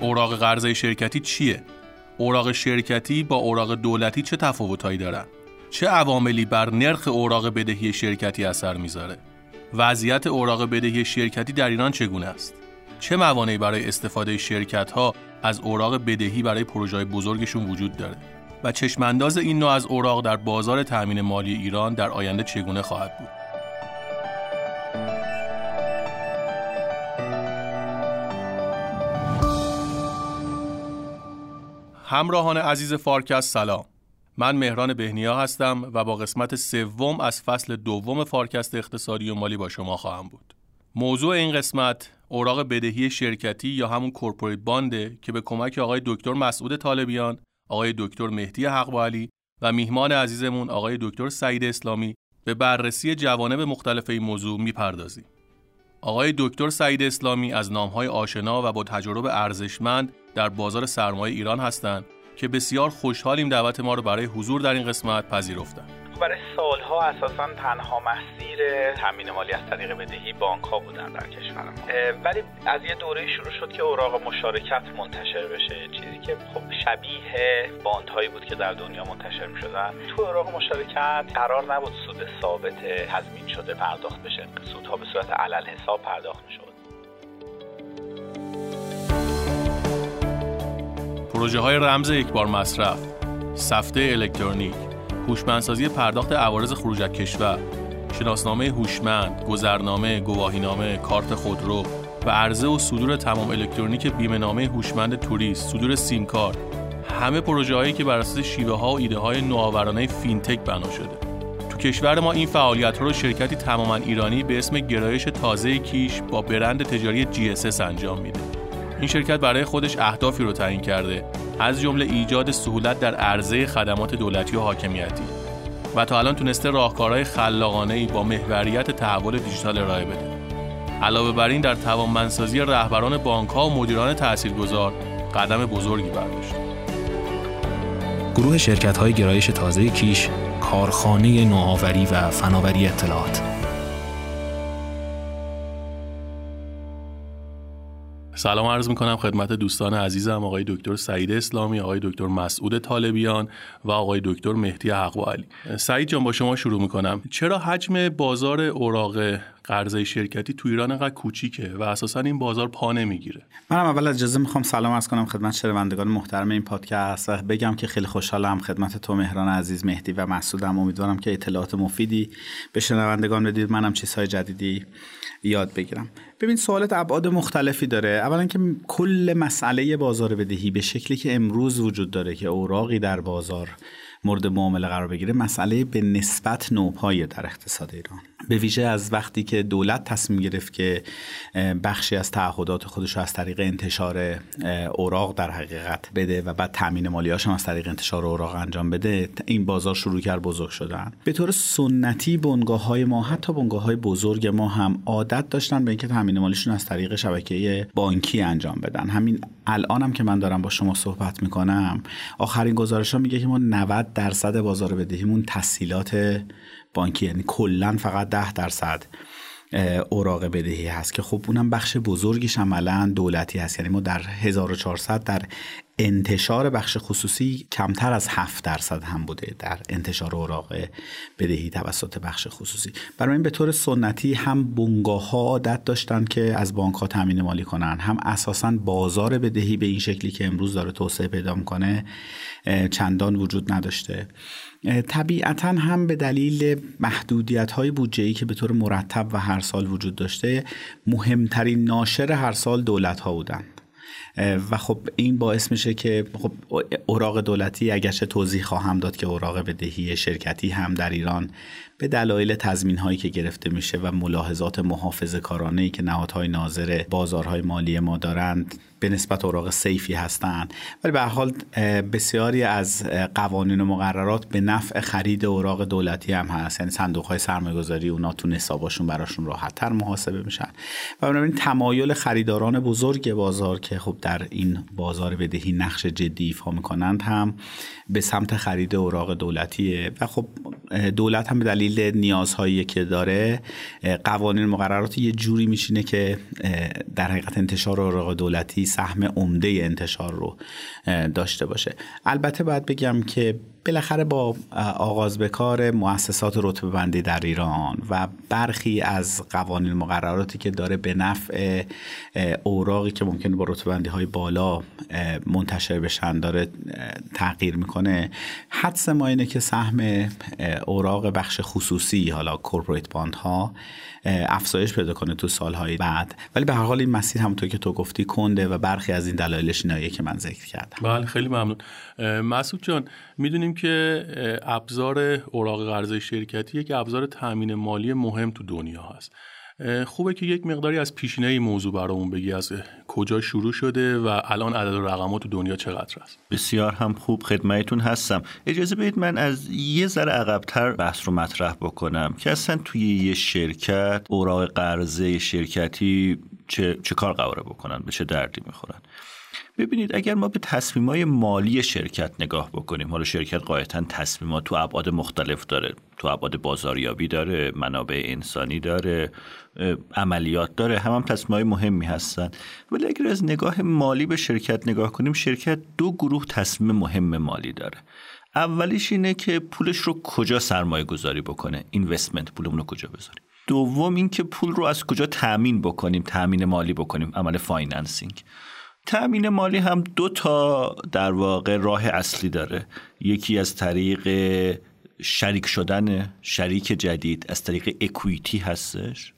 اوراق قرضه شرکتی چیه؟ اوراق شرکتی با اوراق دولتی چه تفاوتهایی دارن؟ چه عواملی بر نرخ اوراق بدهی شرکتی اثر می‌ذاره؟ وضعیت اوراق بدهی شرکتی در ایران چگونه است؟ چه موانعی برای استفاده شرکت ها از اوراق بدهی برای پروژه بزرگشون وجود داره؟ و چشمانداز این نوع از اوراق در بازار تأمین مالی ایران در آینده چگونه خواهد بود؟ همراهان عزیز فارکست سلام. من مهران بهنیا هستم و با قسمت سوم از فصل دوم فارکست اقتصادی و مالی با شما خواهم بود. موضوع این قسمت اوراق بدهی شرکتی یا همون corporate bond ه که به کمک آقای دکتر مسعود طالبیان آقای دکتر مهدی حقوالی و میهمان عزیزمون آقای دکتر سعید اسلامی به بررسی جوانب مختلف این موضوع می‌پردازیم. آقای دکتر سعید اسلامی از نامهای آشنا و با تجربه ارزشمند در بازار سرمایه ایران هستند که بسیار خوشحالیم دعوت ما رو برای حضور در این قسمت پذیرفتند. برای سالها اساسا تنها مسیر تامین مالی از طریق بدهی بانک ها بودن در کشور ما ولی از یه دوره شروع شد که اوراق مشارکت منتشر بشه چیزی که خب شبیه باند هایی بود که در دنیا منتشر می شدن تو اوراق مشارکت قرار نبود سود ثابت تضمین شده پرداخت بشه سودها به صورت علل حساب پرداخت می شد پروژه های رمز یک بار مصرف سفته الکترونیک هوشمندسازی پرداخت عوارض خروج از کشور شناسنامه هوشمند گذرنامه گواهینامه کارت خودرو و عرضه و صدور تمام الکترونیک بیمه‌نامه هوشمند توریست صدور سیم کارت. همه پروژه هایی که بر اساس شیوه ها و ایده های نوآورانه فینتک بنا شده. تو کشور ما این فعالیت ها رو شرکتی تماما ایرانی به اسم گرایش تازه کیش با برند تجاری GSS انجام میده. این شرکت برای خودش اهدافی رو تعیین کرده. از جمله ایجاد سهولت در عرضه خدمات دولتی و حاکمیتی. و تا الان تونسته راهکارهای خلاقانه ای با محوریت تحول دیجیتال ارائه بده. علاوه بر این در توانمندسازی رهبران بانک ها و مدیران تاثیرگذار قدم بزرگی برداشت. گروه شرکت های گرایش تازه کیش کارخانه نوآوری و فناوری اطلاعات. سلام عرض می‌کنم خدمت دوستان عزیزم آقای دکتر سعید اسلامی آقای دکتر مسعود طالبیان و آقای دکتر مهدی حق علی. سعید جان با شما شروع می‌کنم. چرا حجم بازار اوراق قرضه شرکتی تو ایران انقدر کوچیکه و اساسا این بازار پا نمی‌گیره؟ منم اول اجازه می‌خوام سلام از کنم خدمت شنوندگان محترم این پادکست بگم که خیلی خوشحالم خدمت تو مهران عزیز مهدی و مسعودم. امیدوارم که اطلاعات مفیدی به شنوندگان بدید. منم چیزهای جدیدی یاد بگیرم. ببین سوالت ابعاد مختلفی داره. اولا که کل مسئله بازار بدهی به شکلی که امروز وجود داره که اوراقی در بازار مورد معامله قرار بگیره مسئله به نسبت نوپایه در اقتصاد ایران. به ویژه از وقتی که دولت تصمیم گرفت که بخشی از تعهدات خودش رو از طریق انتشار اوراق در حقیقت بده و بعد تامین مالیاش هم از طریق انتشار اوراق انجام بده این بازار شروع کرد بزرگ شدن. به طور سنتی بنگاه های ما حتی بنگاه های بزرگ ما هم عادت داشتن به اینکه تامین مالیشون از طریق شبکه بانکی انجام بدن. همین الانم هم که من دارم با شما صحبت می‌کنم آخرین گزارش ها میگه که ما 90 درصد بازار بدهیمون تسهیلات بانکی. یعنی کلا فقط ده درصد اوراق بدهی هست که خب اونم بخش بزرگیش عملا دولتی هست. یعنی ما در 1400 در انتشار بخش خصوصی کمتر از 7 درصد هم بوده در انتشار اوراق بدهی توسط بخش خصوصی. برای این به طور سنتی هم بنگاه ها عادت داشتن که از بانک ها تامین مالی کنن هم اساسا بازار بدهی به این شکلی که امروز داره توسعه پیدا می‌کنه چندان وجود نداشته. طبیعتا هم به دلیل محدودیت های بودجه که به طور مرتب و هر سال وجود داشته مهمترین ناشر هر سال دولت ها بودند و خب این باعث میشه که خب اوراق دولتی اگرچه توضیح خواهم داد که اوراق بدهی شرکتی هم در ایران به دلایل تضمین هایی که گرفته میشه و ملاحظات محافظه کارانه ای که نهادهای ناظر بازارهای مالی ما دارند به نسبت اوراق سیفی هستند ولی به حال بسیاری از قوانین و مقررات به نفع خرید اوراق دولتی هم هست. یعنی صندوق های سرمایه گذاری اونا تو نصاباشون براشون راحت تر محاسبه میشن. و بنابراین تمایل خریداران بزرگ بازار که خب در این بازار بدهی نقش جدی ایفا می‌کنند هم به سمت خرید اوراق دولتیه و خب دولت هم به دلیل نیازهایی که داره قوانین مقررات یه جوری میشینه که در حقیقت انتشار اوراق دولتی سهم عمده انتشار رو داشته باشه. البته باید بگم که بالاخره با آغاز به کار مؤسسات رتبه بندی در ایران و برخی از قوانین مقرراتی که داره به نفع اوراقی که ممکنه با رتبه بندی های بالا منتشر بشن داره تغییر می‌کنه. حدس ما اینه که سهم اوراق بخش خصوصی حالا کورپوریت باند ها افزایش پیدا کنه تو سالهای بعد. ولی به هر حال این مسیر همونطور که تو گفتی کنده و برخی از این دلایلش ایناییه که من ذکر کردم. بله خیلی ممنون. مسعود جان می‌دونیم که ابزار اوراق قرضه شرکتی یک ابزار تامین مالی مهم تو دنیا هست. خوبه که یک مقداری از پیشینه این موضوع برامون بگی از کجا شروع شده و الان عدد و رقمات تو دنیا چقدر است بسیار هم خوب خدمتتون هستم. اجازه بدید من از یه ذره عقبتر بحث رو مطرح بکنم که اصلا توی یه شرکت اوراق قرضه شرکتی چه, چه کار قراره بکنن به چه دردی می‌خورن. ببینید اگر ما به تصمیمای مالی شرکت نگاه بکنیم حالا شرکت قاعدتا تصمیمات تو ابعاد مختلف داره. تو ابعاد بازاریابی داره منابع انسانی داره عملیات داره هم هم تصمیمای مهمی هستن. ولی اگر از نگاه مالی به شرکت نگاه کنیم شرکت دو گروه تصمیم مهم مالی داره. اولیش اینه که پولش رو کجا سرمایه گذاری بکنه؟ investment پولمون رو کجا بذاریم؟ دوم اینکه پول رو از کجا تامین بکنیم تامین مالی بکنیم؟ عمل financing. تأمین مالی هم دو تا در واقع راه اصلی داره. یکی از طریق شریک شدن شریک جدید از طریق equity هستش.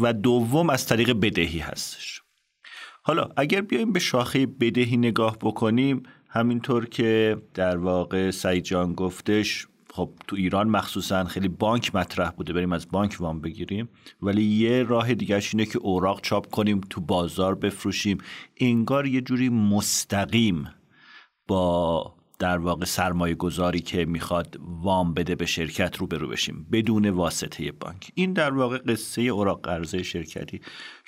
و دوم از طریق بدهی هستش. حالا اگر بیایم به شاخه بدهی نگاه بکنیم همینطور که در واقع سعید جان گفتش خب تو ایران مخصوصا خیلی بانک مطرح بوده بریم از بانک وام بگیریم. ولی یه راه دیگه اینه که اوراق چاپ کنیم تو بازار بفروشیم. انگار یه جوری مستقیم با در واقع سرمایه گذاری که می‌خواد وام بده به شرکت رو برو بشیم بدون واسطه بانک. این در واقع قصه اوراق قرضه شرکتی.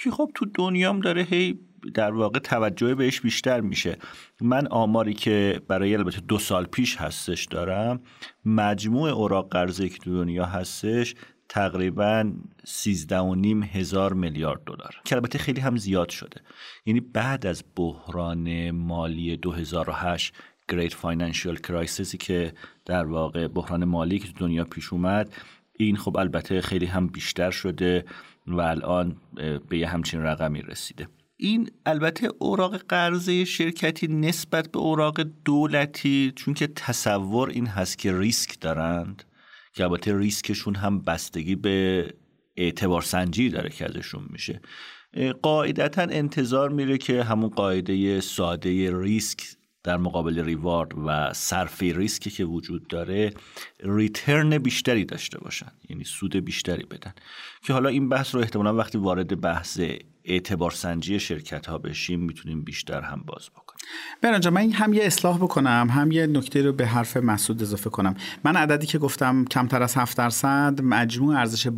که خب تو دنیام داره هی در واقع توجه بهش بیشتر میشه. من آماری که برای البته دو سال پیش هستش دارم مجموع اوراق قرضه که تو دنیا هستش تقریبا 13 و نیم هزار میلیارد دلار. که البته خیلی هم زیاد شده. یعنی بعد از بحران مالی 2008 Great Financial Crisis که در واقع بحران مالی که دنیا پیش اومد این خب البته خیلی هم بیشتر شده و الان به یه همچین رقمی رسیده. این البته اوراق قرضه شرکتی نسبت به اوراق دولتی چون که تصور این هست که ریسک دارند که البته ریسکشون هم بستگی به اعتبار سنجی داره که ازشون میشه. قاعدتا انتظار میره که همون قاعده ساده ریسک در مقابل reward و صرف ریسکی که وجود داره ریترن بیشتری داشته باشن یعنی سود بیشتری بدن. که حالا این بحث رو احتمالا وقتی وارد بحث اعتبار سنجی شرکت ها بشیم می‌تونیم بیشتر هم باز بکنیم. برانجا من هم یه اصلاح بکنم هم یه نکته رو به حرف مسعود اضافه کنم. من عددی که گفتم کمتر از 7 درصد مجموع ارزش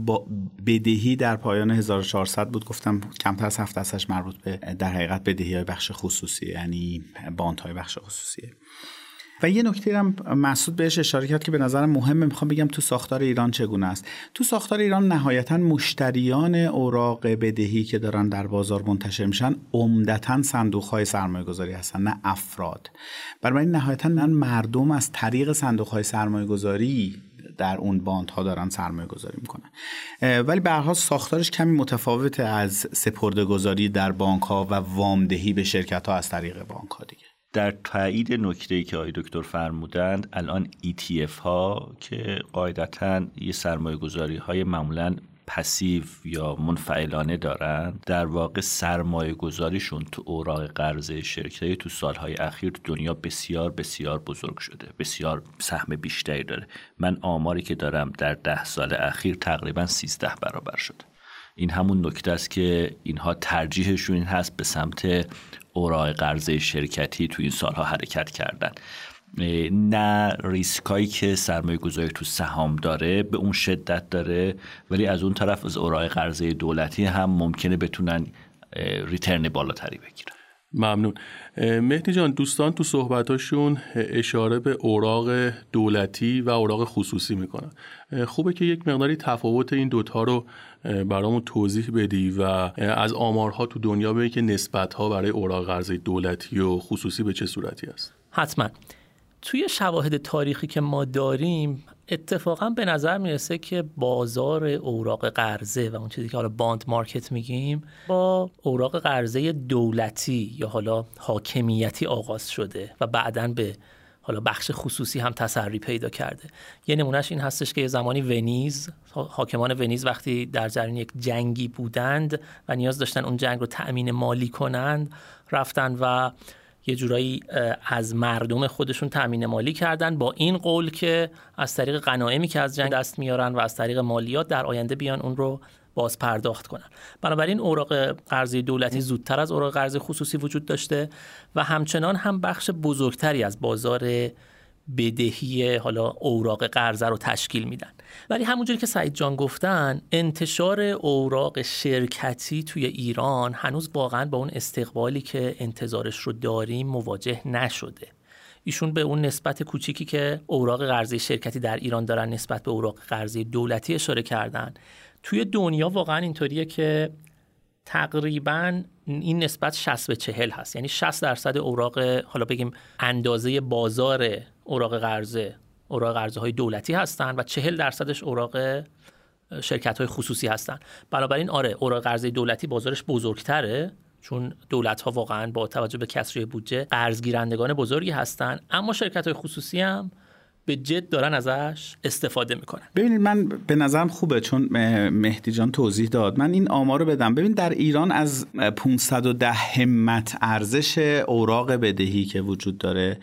بدهی در پایان 1400 بود. گفتم کمتر از 7 درصدش مربوط به در حقیقت بدهی های بخش خصوصی یعنی باند های بخش خصوصیه و یه نکته هم مسعود بهش اشاره کرد که به نظرم مهمه. می‌خوام بگم تو ساختار ایران چگونه است. تو ساختار ایران نهایتا مشتریان اوراق بدهی که دارن در بازار منتشر میشن عمدتا صندوق های سرمایه گذاری هستن نه افراد. برای نهایتا من مردم از طریق صندوق های سرمایه گذاری در اون باند ها دارن سرمایه گذاری می‌کنن ولی به ساختارش کمی متفاوته از سپرده گذاری در بانک ها و وامدهی به شرکت ها از طریق بانک ها دیگه. در تایید نکته که آقای دکتر فرمودند الان ETF ها که قاعدتا یه سرمایه گذاری های معمولا پسیو یا منفعلانه دارند در واقع سرمایه گذاریشون تو اوراق قرضه شرکتی تو سالهای اخیر دنیا بسیار بسیار بزرگ شده بسیار سهم بیشتری داره. من آماری که دارم در ده سال اخیر تقریبا 13 برابر شده. این همون نکته است که اینها ترجیحشون این هست به سمت اوراق قرضه شرکتی تو این سالها حرکت کردن. نه ریسکایی که سرمایه گذاری تو سهام داره به اون شدت داره ولی از اون طرف از اوراق قرضه دولتی هم ممکنه بتونن ریترن بالاتری بگیرن. ممنون. مهدی جان دوستان تو صحبتاشون اشاره به اوراق دولتی و اوراق خصوصی می‌کنن. خوبه که یک مقداری تفاوت این دوتا رو برامون توضیح بدی و از آمارها تو دنیا بگی که نسبت برای اوراق قرضه دولتی و خصوصی به چه صورتی است. حتما. توی شواهد تاریخی که ما داریم اتفاقا به نظر می‌رسه که بازار اوراق قرضه و اون چیزی که حالا باند مارکت میگیم با اوراق قرضه دولتی یا حالا حاکمیتی آغاز شده و بعدا به حالا بخش خصوصی هم تسری پیدا کرده. یه نمونهش این هستش که یه زمانی ونیز حاکمان ونیز وقتی در جریان یک جنگی بودند و نیاز داشتن اون جنگ رو تأمین مالی کنند رفتن و یه جورایی از مردم خودشون تأمین مالی کردن با این قول که از طریق غنایمی که از جنگ دست میارن و از طریق مالیات در آینده بیان اون رو باز پرداخت کنن. بنابراین اوراق قرضی دولتی زودتر از اوراق قرضی خصوصی وجود داشته و همچنان هم بخش بزرگتری از بازار بدهی حالا اوراق قرضه رو تشکیل میدن. ولی همونجوری که سعید جان گفتن انتشار اوراق شرکتی توی ایران هنوز واقعا با اون استقبالی که انتظارش رو داریم مواجه نشده. ایشون به اون نسبت کوچیکی که اوراق قرضه شرکتی در ایران دارن نسبت به اوراق قرضه دولتی اشاره کردن. توی دنیا واقعا اینطوریه که تقریبا این نسبت 60 به 40 هست. یعنی 60 درصد اوراق حالا بگیم اندازه بازار اوراق قرضه اوراق قرضه های دولتی هستند و 40 درصدش اوراق شرکت های خصوصی هستند بنابراین آره اوراق قرضه دولتی بازارش بزرگتره چون دولت ها واقعا با توجه به کسری بودجه قرض گیرندگان بزرگی هستند اما شرکت های خصوصی هم به جد دارن ازش استفاده می‌کنن. ببینید من به نظرم خوبه چون مهدی جان توضیح داد. من این آمار رو بدم. ببین در ایران از 510 همت ارزش اوراق بدهی که وجود داره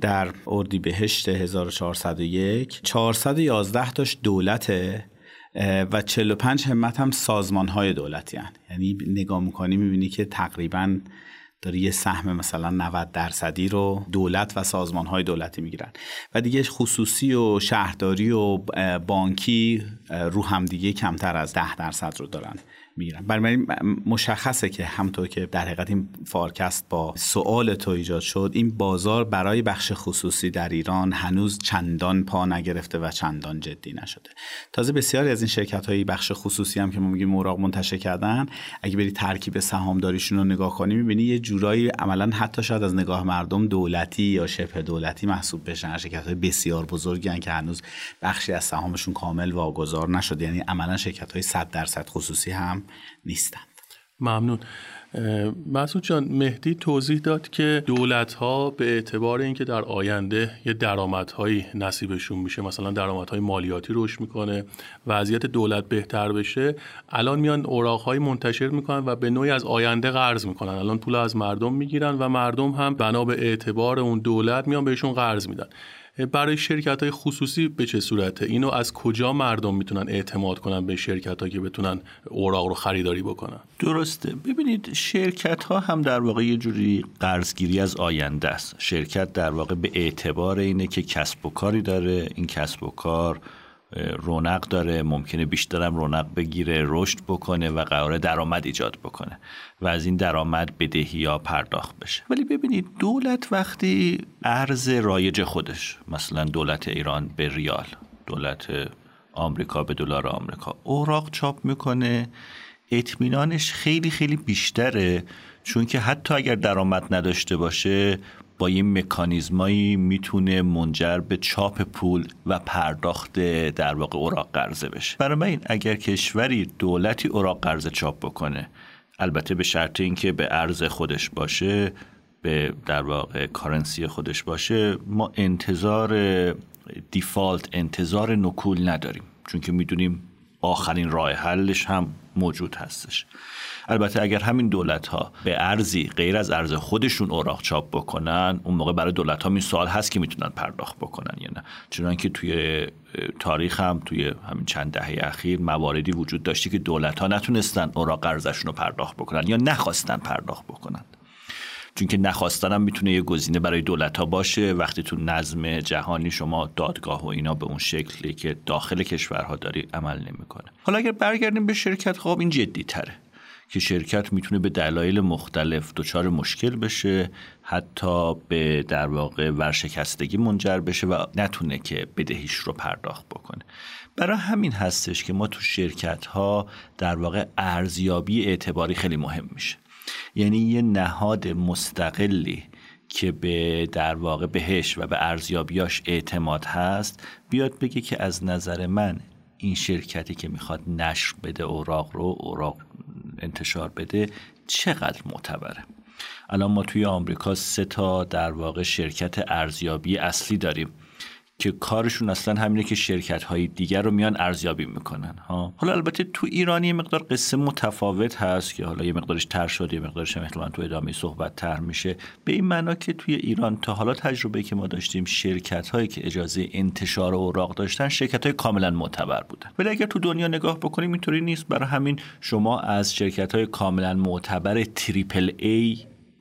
در اردیبهشت 1401 411 تاش دولته و 45 همت هم سازمان های دولتی هن. یعنی نگاه می‌کنی می‌بینی که تقریبا داره یه سهم مثلا 90 درصدی رو دولت و سازمان های دولتی می‌گیرن. و دیگه خصوصی و شهرداری و بانکی رو هم دیگه کمتر از 10 درصد رو دارن. می‌گیرن. بنابراین مشخصه که همطور که در حقیقت این فارکست با سوال تو ایجاد شد این بازار برای بخش خصوصی در ایران هنوز چندان پا نگرفته و چندان جدی نشده. تازه بسیاری از این شرکت های بخش خصوصی هم که ما میگیم اوراق منتشر کردن اگه بری ترکیب سهامداریشون رو نگاه کنی می‌بینی یه جورایی عملا حتی شاید از نگاه مردم دولتی یا شبه دولتی محسوب بشن. شرکت های بسیار بزرگی که هنوز بخشی از سهامشون کامل واگذار نشده. یعنی عملا شرکت های 100 درصد خصوصی هم نیستند. ممنون. مسعود جان مهدی توضیح داد که دولت ها به اعتبار اینکه در آینده یه درآمدهایی نصیبشون میشه مثلا درآمدهای مالیاتی رشد می‌کنه وضعیت دولت بهتر بشه الان میان اوراقهایی منتشر می‌کنن و به نوعی از آینده قرض می‌کنن. الان پول از مردم می‌گیرن و مردم هم بنا به اعتبار اون دولت میان بهشون قرض میدن. برای شرکت های خصوصی به چه صورته؟ اینو از کجا مردم می‌تونن اعتماد کنن به شرکت که بتونن اوراق رو خریداری بکنن؟ درسته. ببینید شرکت ها هم در واقع یه جوری قرضگیری از آینده است. شرکت در واقع به اعتبار اینه که کسب و کاری داره. این کسب و کار رونق داره ممکنه بیشترم رونق بگیره رشد بکنه و قرار درآمد ایجاد بکنه و از این درآمد بدهی یا پرداخت بشه. ولی ببینید دولت وقتی ارز رایج خودش مثلا دولت ایران به ریال دولت آمریکا به دلار آمریکا اوراق چاپ می‌کنه اطمینانش خیلی خیلی بیشتره چون که حتی اگر درآمد نداشته باشه با این مکانیزمایی می‌تونه منجر به چاپ پول و پرداخت در واقع اوراق قرضه بشه. برای این اگر کشوری دولتی اوراق قرضه چاپ بکنه البته به شرط اینکه به ارز خودش باشه به در واقع کارنسی خودش باشه ما انتظار دیفالت انتظار نکول نداریم. چون که می‌دونیم آخرین راه حلش هم موجود هستش. البته اگر همین دولت ها به ارزی غیر از ارز خودشون اوراق چاپ بکنن اون موقع برای دولت ها این سوال هست که می‌تونن پرداخت بکنن یا نه. چون که توی تاریخ هم توی همین چند دهه اخیر مواردی وجود داشتی که دولت ها نتونستن اوراق قرضشون رو پرداخت بکنن یا نخواستن پرداخت بکنن. چون که نخواستن هم می‌تونه یه گزینه برای دولت ها باشه. وقتی تو نظم جهانی شما دادگاه و اینا به اون شکلی که داخل کشورها داری عمل نمی‌کنه. حالا اگر برگردیم به شرکت خب این جدی تره. که شرکت می‌تونه به دلایل مختلف دچار مشکل بشه حتی به در واقع ورشکستگی منجر بشه و نتونه که بدهیش رو پرداخت بکنه. برای همین هستش که ما تو شرکت ها در واقع ارزیابی اعتباری خیلی مهم میشه. یعنی یه نهاد مستقلی که به در واقع بهش و به ارزیابیاش اعتماد هست بیاد بگه که از نظر من این شرکتی که می‌خواد نشر بده اوراق رو اوراق انتشار بده چقدر معتبره؟ الان ما توی آمریکا سه تا در واقع شرکت ارزیابی اصلی داریم. که کارشون اصلا همینه که شرکت های دیگر رو میان ارزیابی می‌کنن ها؟ حالا البته تو ایرانی یه مقدار قصه متفاوت هست که حالا یه مقدارش تر شده یه مقدارش هم احتمالاً تو ادامه صحبت تر میشه. به این معنا که توی ایران تا حالا تجربه که ما داشتیم شرکت هایی که اجازه انتشار اوراق داشتن شرکت های کاملا معتبر بودن. ولی اگر تو دنیا نگاه بکنیم اینطوری نیست. برای همین شما از شرکت های کاملا معتبر تریپل ای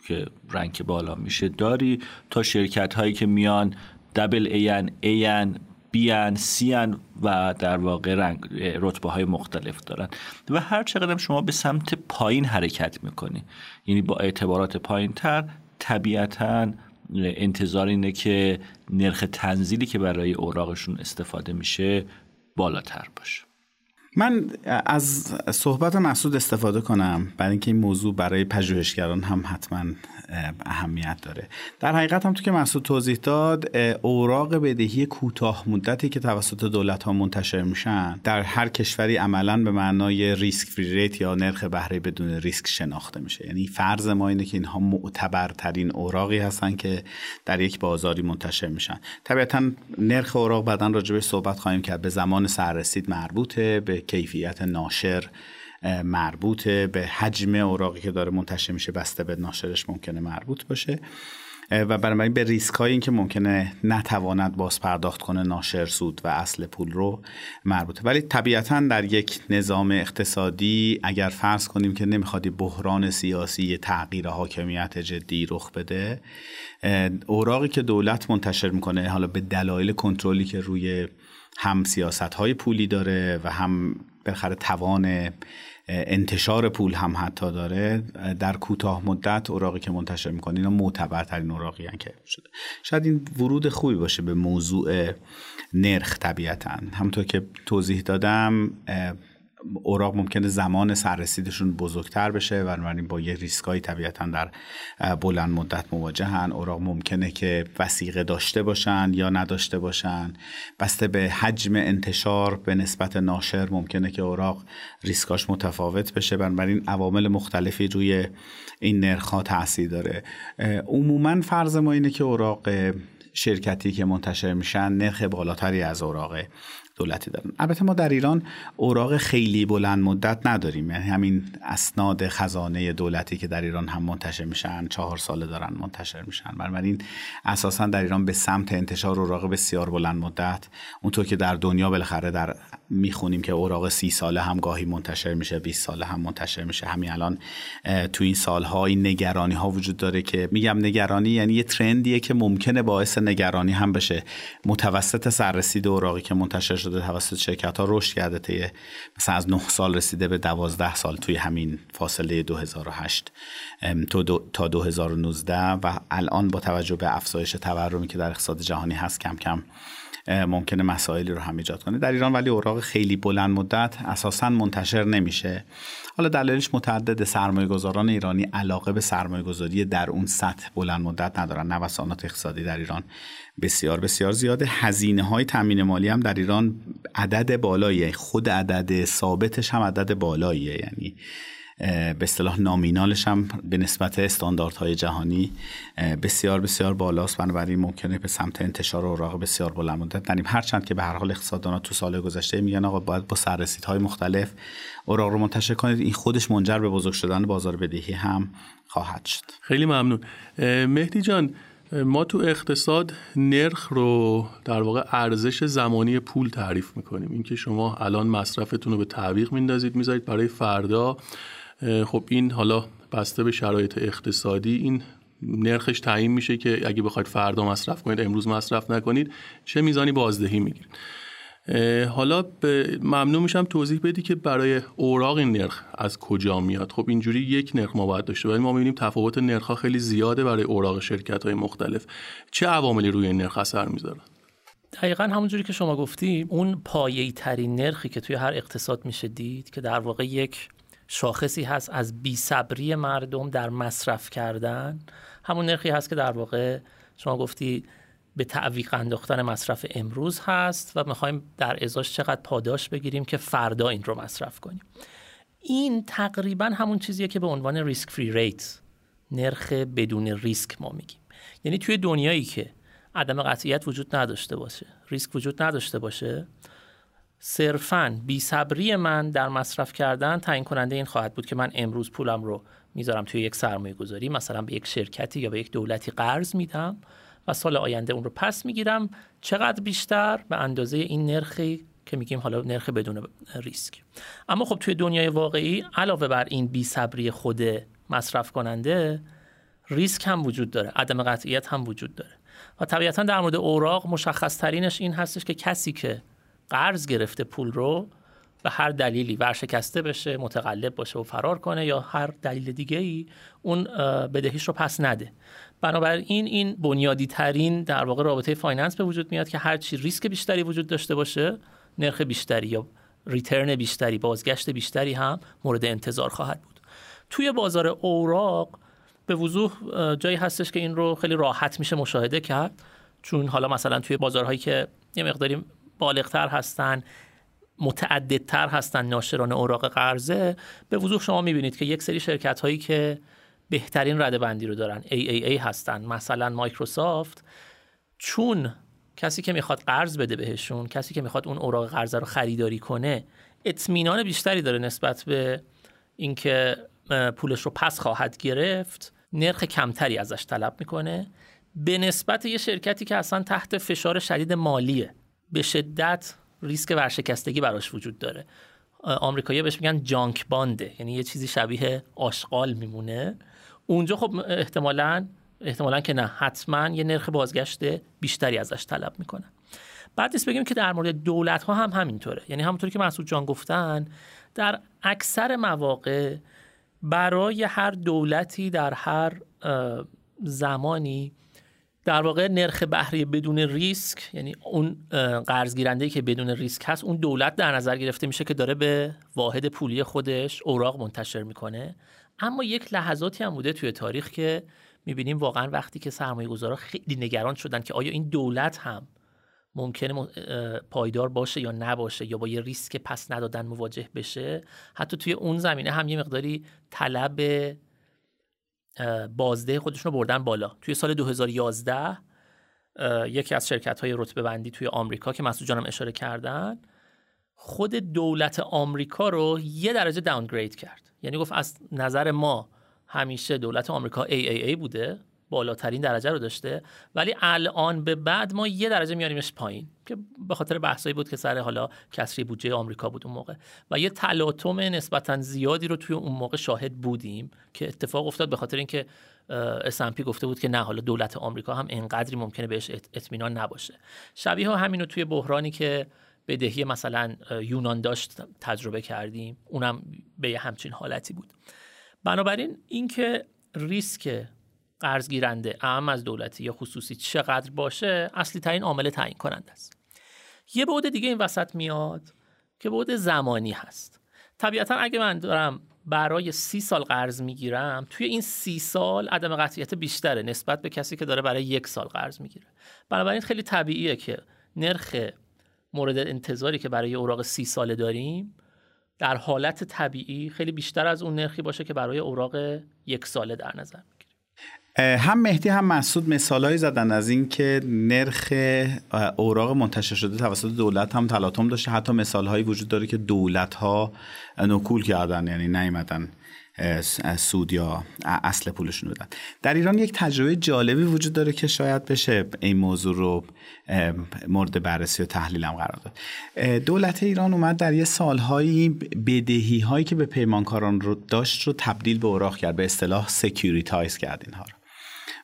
که رنگ بالا میشه داری تا شرکت هایی که میان دبل این این بیان سیان و در واقع رنگ رتبه های مختلف دارن. و هر چقدر شما به سمت پایین حرکت می‌کنی. یعنی با اعتبارات پایین تر طبیعتا انتظار اینه که نرخ تنزیلی که برای اوراقشون استفاده میشه بالاتر باشه. من از صحبت مسعود استفاده کنم. برای اینکه این موضوع برای پژوهشگران هم حتما اهمیت داره. در حقیقت هم تو که مسعود توضیح داد اوراق بدهی کوتاه مدتی که توسط دولت ها منتشر میشن در هر کشوری عملا به معنای ریسک فری ریت یا نرخ بهره بدون ریسک شناخته میشه. یعنی فرض ما اینه که اینها معتبرترین اوراقی هستن که در یک بازاری منتشر میشن. طبیعتا نرخ اوراق بعدا راجبش صحبت خواهیم کرد. به زمان سررسید مربوطه به کیفیت ناشر مربوط به حجم اوراقی که داره منتشر میشه بسته به ناشرش ممکنه مربوط باشه. و بنابراین به ریسک های که ممکنه نتواند باز پرداخت کنه ناشر سود و اصل پول رو مربوطه. ولی طبیعتا در یک نظام اقتصادی اگر فرض کنیم که نمیخوادی بحران سیاسی تغییر حاکمیت جدی رخ بده اوراقی که دولت منتشر می‌کنه حالا به دلایل کنترلی که روی هم سیاست های پولی داره و هم بالاخره توان انتشار پول هم حتی داره در کوتاه مدت اوراقی که منتشر می‌کنه اینا معتبرترین اوراقی که شده. شاید این ورود خوبی باشه به موضوع نرخ طبیعتا. همونطور که توضیح دادم اوراق ممکنه زمان سررسیدشون بزرگتر بشه بنابراین با یه ریسکایی طبیعتا در بلند مدت مواجهن. اوراق ممکنه که وسیقه داشته باشن یا نداشته باشن. بسته به حجم انتشار به نسبت ناشر ممکنه که اوراق ریسکاش متفاوت بشه. بنابراین عوامل مختلفی روی این نرخ تاثیر داره. عموما فرض ما اینه که اوراق شرکتی که منتشر میشن نرخ بالاتری از اوراق دولتی دارن. البته ما در ایران اوراق خیلی بلند مدت نداریم. یعنی همین اسناد خزانه دولتی که در ایران هم منتشر میشن چهار ساله دارن منتشر میشن. بنابراین اساسا در ایران به سمت انتشار اوراق بسیار بلند مدت. اونطور که در دنیا بالاخره در می‌خونیم که اوراق سی ساله هم گاهی منتشر میشه 20 ساله هم منتشر میشه. همین الان تو این سالها این نگرانی ها وجود داره که میگم نگرانی یعنی یه ترندیه که ممکنه باعث نگرانی هم بشه. متوسط سررسید اوراقی که منتشر شده توسط شرکت ها رشد کرده طی مثلا از 9 سال رسیده به 12 سال توی همین فاصله 2008 تا 2019 و الان با توجه به افزایش تورمی که در اقتصاد جهانی هست کم کم ممکنه مسائلی رو هم ایجاد کنه. در ایران ولی اوراق خیلی بلند مدت اساسا منتشر نمیشه. حالا دلایلش متعدد سرمایه گذاران ایرانی علاقه به سرمایه گذاری در اون سطح بلند مدت ندارن. نوسانات اقتصادی در ایران بسیار بسیار زیاده. هزینه های تامین مالی هم در ایران عدد بالاییه. خود عدد ثابتش هم عدد بالاییه. یعنی به اصطلاح نامینالش هم به نسبت استانداردهای جهانی بسیار بسیار بالاست. بنابراین ممکنه به سمت انتشار اوراق بسیار بلند مدت. نریم هرچند که به هر حال اقتصاددانا تو سال گذشته میگن آقا باید با سررسیدهای مختلف اوراق رو منتشر کنید. این خودش منجر به بزرگ شدن بازار بدهی هم خواهد شد. خیلی ممنون. مهدی جان ما تو اقتصاد نرخ رو در واقع ارزش زمانی پول تعریف می‌کنیم. اینکه شما الان مصرفتون رو به تعویق میندازید می‌ذارید برای فردا خب این حالا بسته به شرایط اقتصادی این نرخش تعیین میشه که اگه بخواید فردا مصرف کنید امروز مصرف نکنید چه میزانی بازدهی می‌گیرید. حالا ممنون میشم توضیح بدی که برای اوراق این نرخ از کجا میاد. خب اینجوری یک نرخ ما باید داشته ولی ما می‌بینیم تفاوت نرخ ها خیلی زیاده برای اوراق شرکت های مختلف. چه عواملی روی این نرخ اثر می‌ذارن دقیقا همونجوری که شما گفتی اون پایه‌ای ترین نرخی که توی هر اقتصاد میشه دید که در واقع یک شاخصی هست از بی صبری مردم در مصرف کردن. همون نرخی هست که در واقع شما گفتی به تعویق انداختن مصرف امروز هست و می‌خوایم در ازاش چقدر پاداش بگیریم که فردا این رو مصرف کنیم. این تقریبا همون چیزیه که به عنوان ریسک فری ریت نرخ بدون ریسک ما میگیم. یعنی توی دنیایی که عدم قطعیت وجود نداشته باشه ریسک وجود نداشته باشه صرفا بی صبری من در مصرف کردن تعیین کننده این خواهد بود که من امروز پولم رو می‌ذارم توی یک سرمایه گذاری مثلا به یک شرکتی یا به یک دولتی قرض میدم و سال آینده اون رو پس می‌گیرم. چقدر بیشتر؟ به اندازه این نرخی که میگیم حالا نرخ بدون ریسک. اما خب توی دنیای واقعی علاوه بر این بی صبری خود مصرف کننده ریسک هم وجود داره عدم قطعیت هم وجود داره. و طبیعتا در مورد اوراق مشخص ترینش این هستش که کسی که قرض گرفته پول رو به هر دلیلی ورشکسته بشه متقلب باشه و فرار کنه یا هر دلیل دیگه ای اون بدهیش رو پس نده. بنابراین این بنیادی ترین در واقع رابطه finance به وجود میاد که هر چی ریسک بیشتری وجود داشته باشه نرخ بیشتری یا return بیشتری بازگشت بیشتری هم مورد انتظار خواهد بود. توی بازار اوراق به وضوح جایی هستش که این رو خیلی راحت میشه مشاهده کرد. چون حالا مثلا توی بازارهایی که یه مقداری بالغتر هستن متعددتر هستن ناشران اوراق قرضه به وضوح شما می‌بینید که یک سری شرکت هایی که بهترین رده بندی رو دارن AAA هستن مثلا مایکروسافت. چون کسی که می‌خواد قرض بده بهشون کسی که می‌خواد اون اوراق قرضه رو خریداری کنه اطمینان بیشتری داره نسبت به اینکه پولش رو پس خواهد گرفت. نرخ کمتری ازش طلب می‌کنه. به نسبت یه شرکتی که اصلا تحت فشار شدید مالیه. به شدت ریسک ورشکستگی براش وجود داره. آمریکایی‌ها بهش میگن جانک بانده یعنی یه چیزی شبیه آشغال میمونه. اونجا خب احتمالا احتمالا که نه حتما یه نرخ بازگشت بیشتری ازش طلب می‌کنن. بعد نیست بگیم که در مورد دولت ها هم همینطوره. یعنی همونطوری که مسعود جان گفتن در اکثر مواقع برای هر دولتی در هر زمانی در واقع نرخ بهره بدون ریسک یعنی اون قرض گیرنده که بدون ریسک هست اون دولت در نظر گرفته میشه که داره به واحد پولی خودش اوراق منتشر می‌کنه. اما یک لحظاتی هم بوده توی تاریخ که می‌بینیم واقعا وقتی که سرمایه گذارا خیلی نگران شدن که آیا این دولت هم ممکنه پایدار باشه یا نباشه یا با یه ریسک پس ندادن مواجه بشه حتی توی اون زمینه هم یه مقداری طلب بازده خودشون رو بردن بالا. توی سال 2011 یکی از شرکت های رتبه بندی توی آمریکا که مسعود جانم اشاره کردن خود دولت آمریکا رو یه درجه داونگرید کرد. یعنی گفت از نظر ما همیشه دولت آمریکا AAA بوده. بالاترین درجه رو داشته. ولی الان به بعد ما یه درجه میاریمش پایین که به خاطر بحثایی بود که سر حالا کسری بودجه آمریکا بود اون موقع. و یه تلاطم نسبتا زیادی رو توی اون موقع شاهد بودیم که اتفاق افتاد به خاطر اینکه اسمپی گفته بود که نه حالا دولت آمریکا هم انقدری ممکنه بهش اطمینان نباشه. شبیه ها همینو توی بحرانی که بدهی مثلا یونان داشت تجربه کردیم اونم به یه همچین حالتی بود. بنابراین اینکه ریسک قرض گیرنده اهم از دولتی یا خصوصی چقدر باشه اصلی ترین عامل تعیین کننده است. یه بعد دیگه این وسط میاد که بعد زمانی هست. طبیعتا اگه من دارم برای سی سال قرض می‌گیرم توی این سی سال عدم قطعیت بیشتره نسبت به کسی که داره برای یک سال قرض می‌گیره. بنابراین خیلی طبیعیه که نرخ مورد انتظاری که برای اوراق سی ساله داریم در حالت طبیعی خیلی بیشتر از اون نرخی باشه که برای اوراق یک ساله در نظر هم مهدی هم مسعود مثالهایی زدن از اینکه نرخ اوراق منتشر شده توسط دولت هم تلاطم داشته. حتی مثالهایی وجود داره که دولت ها نکول کردن یعنی نیمدن سود یا اصل پولشون بدن. در ایران یک تجربه جالبی وجود داره که شاید بشه این موضوع رو مورد بررسی و تحلیل هم قرار داد. دولت ایران اومد در یه سالهایی بدهی هایی که به پیمانکاران رو داشت رو تبدیل به اوراق کرد به اصطلاح securitize کرد اینها رو.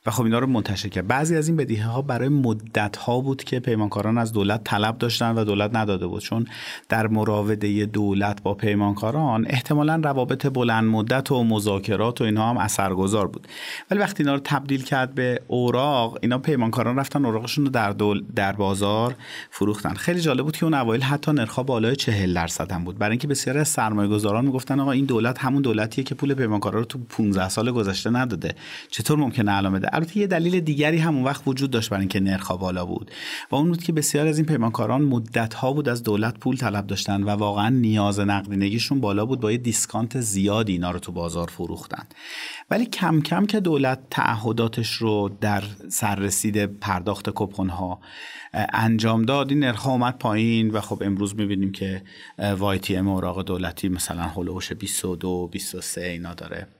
و خب اینا رو منتشر کرد. بعضی از این بدهی ها برای مدت ها بود که پیمانکاران از دولت طلب داشتن و دولت نداده بود. چون در مراوده دولت با پیمانکاران احتمالا روابط بلند مدت و مذاکرات و اینها هم اثرگذار بود. ولی وقتی اینا رو تبدیل کرد به اوراق اینا پیمانکاران رفتن اوراقشون رو در دول در بازار فروختن. خیلی جالب بود که اون اوایل حتی نرخ بالای 40 درصد هم بود. برای اینکه بسیاری از سرمایه‌گذاران می‌گفتن آقا این دولت همون دولتیه که پول پیمانکارا رو تو 15 سال گذشته نداده. چطور ممکنه الان بده البته یه دلیل دیگری همون وقت وجود داشت برای اینکه نرخ بالا بود. و اون بود که بسیار از این پیمانکاران مدت ها بود از دولت پول طلب داشتن و واقعا نیاز نقدینگیشون بالا بود با یه دیسکانت زیادی اینا رو تو بازار فروختن. ولی کم کم که دولت تعهداتش رو در سررسید پرداخت کپون ها انجام داد این نرخ اومد پایین و خب امروز می‌بینیم که وای تی ام اوراق دولتی مثلا هولوش 22 23 اینا داره.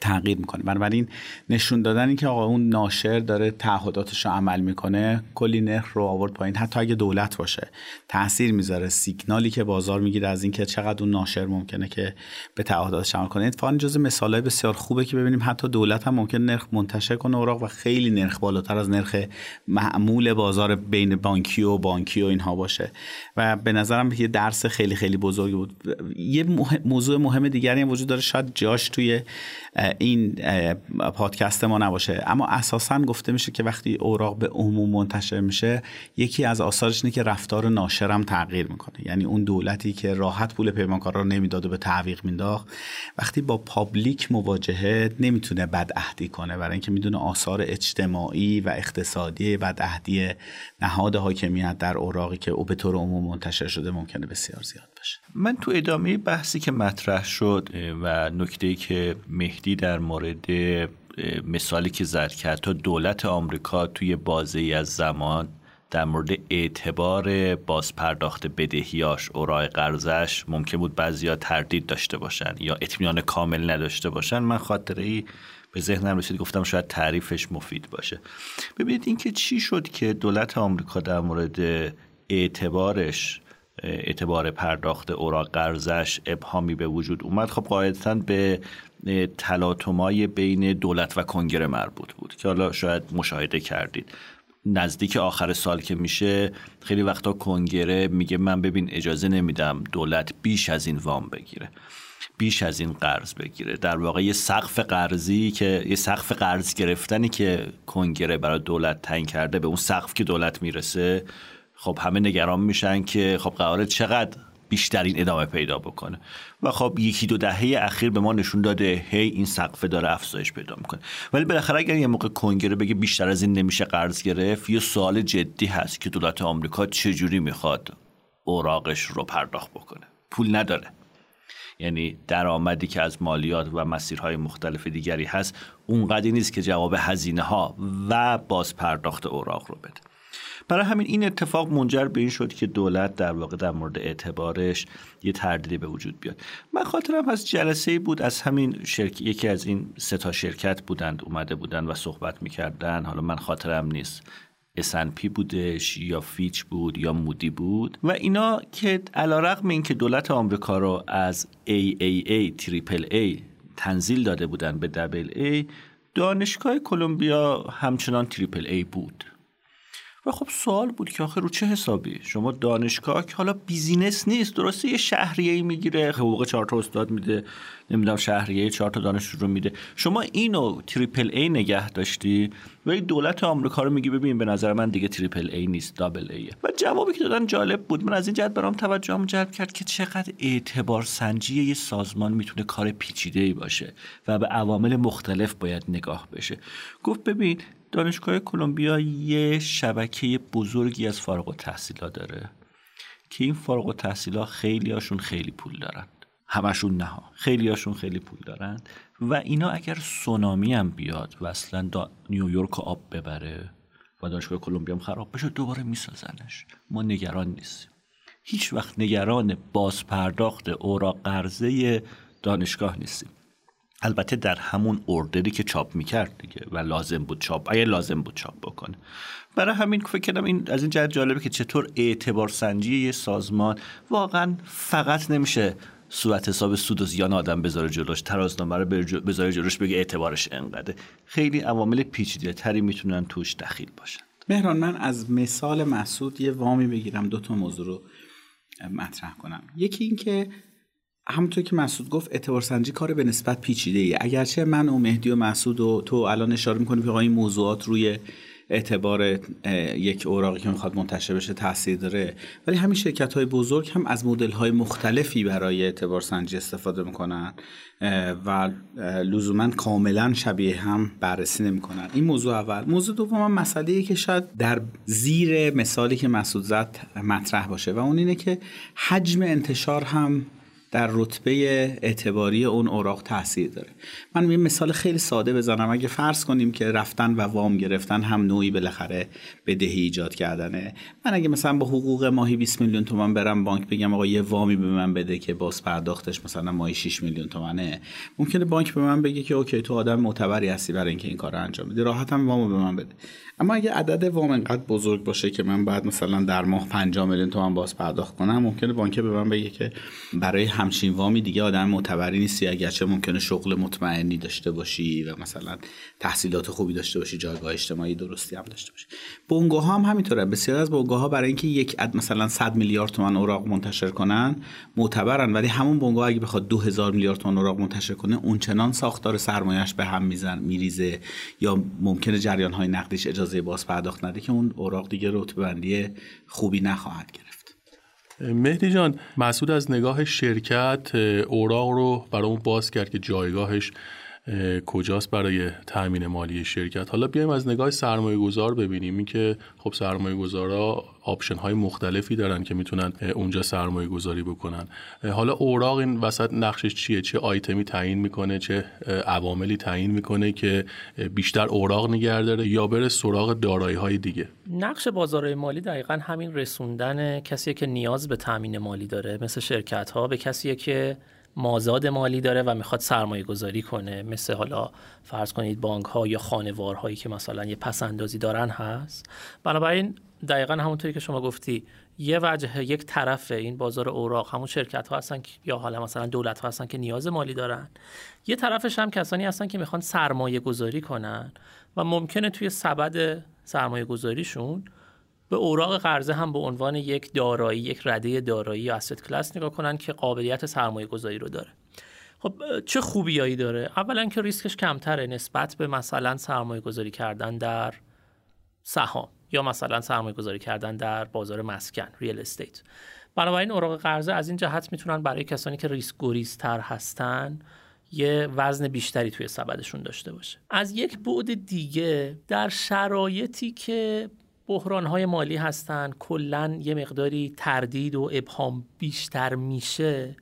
تغییر می‌کنه. بنابراین نشون دادن این که آقا اون ناشر داره تعهداتش رو عمل می‌کنه کلی نرخ رو آورد پایین. حتی اگه دولت باشه تاثیر می‌ذاره. سیگنالی که بازار می‌گیره از اینکه چقدر اون ناشر ممکنه که به تعهداتش عمل کنه. اتفاقا جز مثالای بسیار خوبه که ببینیم حتی دولت هم ممکن نرخ منتشر کنه اوراق و خیلی نرخ بالاتر از نرخ معمول بازار بین بانکی و بانکی و اینها باشه. و به نظرم یه درس خیلی خیلی بزرگی بود. یه موضوع مهم دیگری هم وجود داره. شاید جاش توی این پادکست ما نباشه. اما اساسا گفته میشه که وقتی اوراق به عموم منتشر میشه یکی از آثارش اینه که رفتار ناشرم تغییر می‌کنه. یعنی اون دولتی که راحت پول پیمانکارا رو نمی‌داد و به تعویق مینداخت وقتی با پابلیک مواجهه نمی‌تونه بدعهدی کنه. برای اینکه می‌دونه آثار اجتماعی و اقتصادی بدعهدی نهاد حاکمیت در اوراقی که او به طور عموم منتشر شده ممکنه بسیار زیاد. باشه. من تو ادامه بحثی که مطرح شد و نکته که مهدی در مورد مثالی که زد کرد تا دولت آمریکا توی بازه از زمان در مورد اعتبار بازپرداخت بدهیاش اورای قرضش ممکن بود بعضیا تردید داشته باشن یا اطمینان کامل نداشته باشن. من خاطره ای به ذهنم رسید گفتم شاید تعریفش مفید باشه. ببینید اینکه چی شد که دولت آمریکا در مورد اعتبارش اعتبار پرداخت اوراق قرضش ابهامی به وجود اومد. خب قاعدتا به تلاطمای بین دولت و کنگره مربوط بود که حالا شاید مشاهده کردید. نزدیک آخر سال که میشه خیلی وقتا کنگره میگه من ببین اجازه نمیدم دولت بیش از این وام بگیره بیش از این قرض بگیره. در واقع یه سقف قرضی که یه سقف قرض گرفتنی که کنگره برای دولت تعیین کرده به اون سقف که دولت می‌رسه خب همه نگران میشن که خب قرار چقدر بیشترین ادامه پیدا بکنه. و خب یکی دو دهه اخیر به ما نشون داده هی این سقف داره افزایش پیدا می‌کنه. ولی بالاخره اگر یه موقع کنگره بگه بیشتر از این نمیشه قرض گرفت یه سوال جدی هست که دولت آمریکا چجوری می‌خواد اوراقش رو پرداخت بکنه؟ پول نداره. یعنی درآمدی که از مالیات و مسیرهای مختلف دیگری هست اونقدری نیست که جواب هزینه ها و باز پرداخت اوراق رو بده. برای همین این اتفاق منجر به این شد که دولت در واقع در مورد اعتبارش یه تردیدی به وجود بیاد. من خاطرم از جلسه بود از همین شرک... یکی از این سه تا شرکت بودند اومده بودند و صحبت می‌کردن. حالا من خاطرم نیست. S&P بودش یا فیچ بود یا مودی بود. و اینا که علا رقم این که دولت آمریکا رو از AAA تریپل A تنزیل داده بودن به double A دانشگاه کلمبیا همچنان triple A بود. و خب سوال بود که آخه رو چه حسابی؟ شما دانشگاه که حالا business نیست درسته یه شهریه ای می‌گیره حقوق چهار تا استاد میده نمی‌دونم شهریه چهار تا دانشجو رو میده. شما اینو triple A نگه داشتی؟ و دولت آمریکا رو میگی ببین به نظر من دیگه triple A نیست double A ه و جوابی که دادن جالب بود. من از این جهت برام توجهم جلب کرد که چقدر اعتبار سنجی یه سازمان می‌تونه کار پیچیده ای باشه و به عوامل مختلف باید نگاه بشه. گفت ببین دانشگاه کلمبیا یه شبکه بزرگی از فارغ و تحصیلات داره که این فارغ و تحصیلات خیلی هاشون خیلی پول دارن. همشون نه خیلی هاشون خیلی پول دارن. و اینا اگر سونامی هم بیاد و اصلا نیویورک آب ببره و دانشگاه کلمبیا هم خراب بشه دوباره میسازنش. ما نگران نیستیم. هیچ وقت نگران باز پرداخت اوراق قرضه دانشگاه نیستیم. البته در همون اوردری که چاپ می‌کرد دیگه و لازم بود چاپ اگه لازم بود چاپ بکنه. برای همین فکر کردم این از این جهت جالبه که چطور اعتبار سنجی یه سازمان واقعا فقط نمیشه صورت حساب سود و زیان آدم بذاره جلوش ترازنامه رو بذاره جلوش بگه اعتبارش انقدره. خیلی عوامل پیچیده تری می‌تونن توش دخیل باشن. مهران من از مثال محسود یه وامی بگیرم دو تا موضوع رو مطرح کنم. یکی اینکه همونطور که مسعود گفت اعتبار سنجی کار به نسبت پیچیده ای اگرچه من و مهدی و مسعود و تو الان اشاره می‌کنیم که این موضوعات روی اعتبار یک اوراقی که می‌خواد منتشر بشه تاثیر داره. ولی همین شرکت های بزرگ هم از مدل های مختلفی برای اعتبار سنجی استفاده می‌کنن و لزوما کاملا شبیه هم بررسی نمی‌کنن. این موضوع اول. موضوع دوم مسئله که شاید در زیر مثالی که مسعود زد مطرح باشه و اون اینه که حجم انتشار هم در رتبه اعتباری اون اوراق تاثیر داره. من یه مثال خیلی ساده بزنم. اگه فرض کنیم که رفتن و وام گرفتن هم نوعی بالاخره بدهی ایجاد کردنه. من اگه مثلا با حقوق ماهی 20 میلیون تومان برم بانک بگم آقا یه وامی به من بده که باز پرداختش مثلا ماهی 6 میلیون تومنه ممکنه بانک به من بگه که اوکی تو آدم معتبری هستی برای اینکه این کار رو انجام بدی. راحت هم وامو به من بده. اما اگه عدد وام انقدر بزرگ باشه که من بعد مثلا در ماه 5 میلیون تومان باز پرداخت کنم ممکنه بانک به من بگه که برای همچین وامی دیگه آدم معتبری نیستی. اگرچه ممکنه شغل مطمئنی داشته باشی و مثلا تحصیلات خوبی داشته باشی جایگاه اجتماعی درستی هم داشته باشی. بونگو هم همینطوره. بسیار از بونگو ها برای اینکه یک عد مثلا 100 میلیارد تومان اوراق منتشر کنن معتبرن. ولی همون بونگو اگه بخواد 2000 میلیارد تومان اوراق منتشر کنه اونچنان ساختار سرمایه‌اش به هم میزن میریزه یا ممکنه جریان های نقدیش اجازه باز پرداخت نده که اون اوراق دیگه رتبه خوبی نخواهد گرفت. مهدی جان مسعود از نگاه شرکت اوراق رو برای اون باز کرد که جایگاهش کجاست برای تأمین مالی شرکت. حالا بیایم از نگاه سرمایه گذار ببینیم. این که خب سرمایه گذارا آپشن های مختلفی دارن که می‌تونن اونجا سرمایه گذاری بکنن حالا اوراق این وسط نقشش چیه؟ چه آیتمی تعیین می‌کنه؟ چه عواملی تعیین می‌کنه که بیشتر اوراق نگه داره یا بره سراغ دارایی های دیگه؟ نقش بازار مالی دقیقا همین رسوندن کسی که نیاز به تامین مالی داره مثل شرکت ها به کسی که مازاد مالی داره و می‌خواد سرمایه گذاری کنه. مثل حالا فرض کنید بانک ها یا خانوارهایی که مثلا یه پس اندازی دارن هست. بنابراین دقیقا همونطوری که شما گفتی. یه وجه یک طرف این بازار اوراق همون شرکت ها هستن یا حالا مثلا دولت ها هستن که نیاز مالی دارن. یه طرفش هم کسانی هستن که می‌خوان سرمایه گذاری کنن و ممکنه توی سبد سرمایه گذاریشون به اوراق قرضه هم به عنوان یک دارایی یک رده دارایی یا asset class نگاه کنن که قابلیت سرمایه گذاری رو داره. خب چه خوبیایی داره؟ اولا که ریسکش کمتره نسبت به مثلا سرمایه گذاری کردن در سهام. یا مثلا سرمایه گذاری کردن در بازار مسکن real estate بنابراین اوراق قرضه از این جهت می‌تونن برای کسانی که ریسک گریزتر هستن یه وزن بیشتری توی سبدشون داشته باشه. از یک بعد دیگه در شرایطی که بحران های مالی هستن کلا یه مقداری تردید و ابهام بیشتر میشه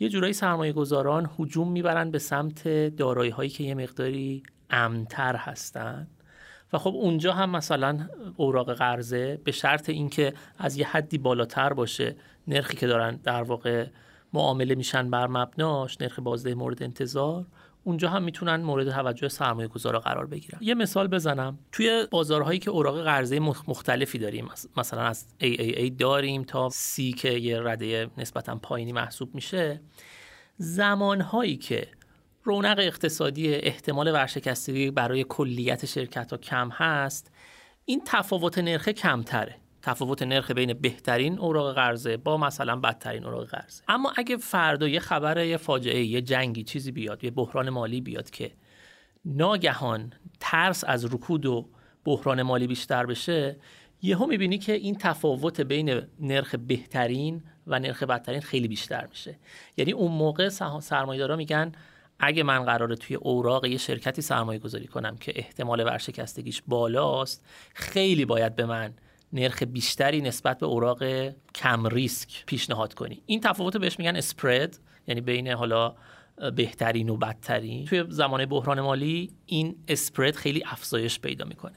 یه جورایی سرمایه گذاران هجوم می‌برن به سمت دارایی هایی که یه مقداری امتر هستن. و خب اونجا هم مثلا اوراق قرضه به شرط اینکه از یه حدی بالاتر باشه نرخی که دارن در واقع معامله میشن بر مبناش نرخ بازده مورد انتظار اونجا هم می‌تونن مورد توجه سرمایه گذارا قرار بگیرن. یه مثال بزنم. توی بازارهایی که اوراق قرضه مختلفی داریم مثلا از AAA داریم تا C که یه رده نسبتا پایینی محسوب میشه. زمانهایی که رونق اقتصادی احتمال ورشکستگی برای کلیت شرکت ها کم هست این تفاوت نرخ کمتره. تفاوت نرخ بین بهترین اوراق قرضه با مثلا بدترین اوراق قرضه. اما اگه فردا یه خبر یه فاجعه یه جنگی چیزی بیاد یه بحران مالی بیاد که ناگهان ترس از رکود و بحران مالی بیشتر بشه یهو می‌بینی که این تفاوت بین نرخ بهترین و نرخ بدترین خیلی بیشتر میشه. یعنی اون موقع سرمایه‌دارا میگن اگه من قراره توی اوراق یه شرکتی سرمایه گذاری کنم که احتمال ورشکستگیش بالاست خیلی باید به من نرخ بیشتری نسبت به اوراق کم ریسک پیشنهاد کنی. این تفاوت بهش میگن spread یعنی بین حالا بهترین و بدترین. توی زمان بحران مالی این اسپرد خیلی افزایش پیدا می‌کنه.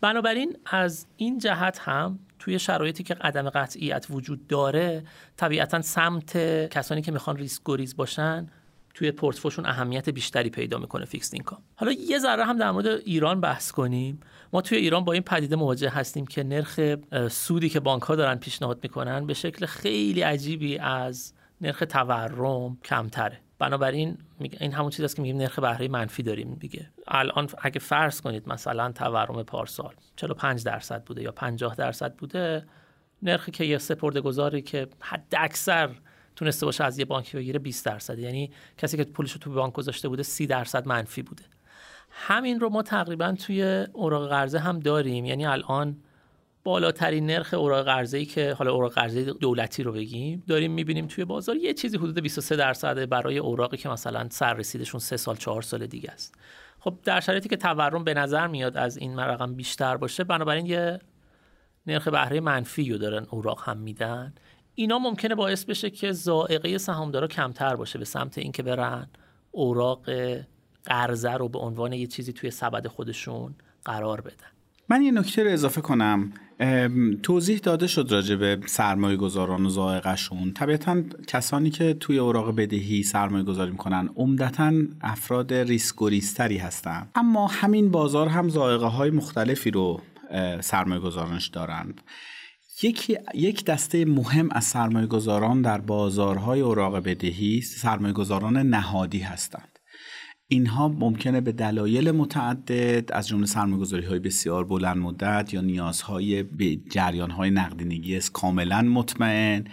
بنابراین از این جهت هم توی شرایطی که عدم قطعیت وجود داره طبیعتا سمت کسانی که می‌خوان ریسک گریز باشن توی پورتفوشون اهمیت بیشتری پیدا می‌کنه fixed income حالا یه ذره هم در مورد ایران بحث کنیم. ما توی ایران با این پدیده مواجه هستیم که نرخ سودی که بانک ها دارن پیشنهاد می‌کنن به شکل خیلی عجیبی از نرخ تورم کمتره. بنابراین این همون چیزی است که میگیم نرخ بهره منفی داریم دیگه. الان اگه فرض کنید مثلا تورم پارسال 45 درصد بوده یا 50 درصد بوده نرخی که یه سپرده گذاری که حد اکثر تونسته باشه از یه بانکی بگیره 20 درصد. یعنی کسی که پولش رو تو بانک گذاشته بوده 30 درصد منفی بوده. همین رو ما تقریبا توی اوراق قرضه هم داریم. یعنی الان بالاترین نرخ اوراق قرضه که حالا اوراق قرضه دولتی رو بگیم داریم می‌بینیم توی بازار یه چیزی حدود 23 درصد برای اوراقی که مثلا سر رسیدشون 3 سال 4 سال دیگه است. خب در شرایطی که تورم به نظر میاد از این رقم بیشتر باشه بنابراین یه نرخ بهره منفی رو دارن اوراق هم میدن. اینا ممکنه باعث بشه که زائقه سهامدارا کمتر باشه به سمت اینکه برن اوراق قرضه رو به عنوان یه چیزی توی سبد خودشون قرار بدن. من یه نکته رو اضافه کنم. توضیح داده شد راجع به سرمایه گذاران و زائقشون طبیعتا کسانی که توی اوراق بدهی سرمایه گذاری می‌کنن عمدتا افراد ریسک و ریستری هستن. اما همین بازار هم زائقه های مختلفی رو سرمایه گذارانش دارند. یکی یک دسته مهم از سرمایه گذاران در بازارهای اوراق بدهی سرمایه گذاران نهادی هستند. اینها ممکنه به دلایل متعدد از جمله سرمایه‌گذاری های بسیار بلند مدت یا نیازهای به جریان های نقدینگی کاملا مطمئن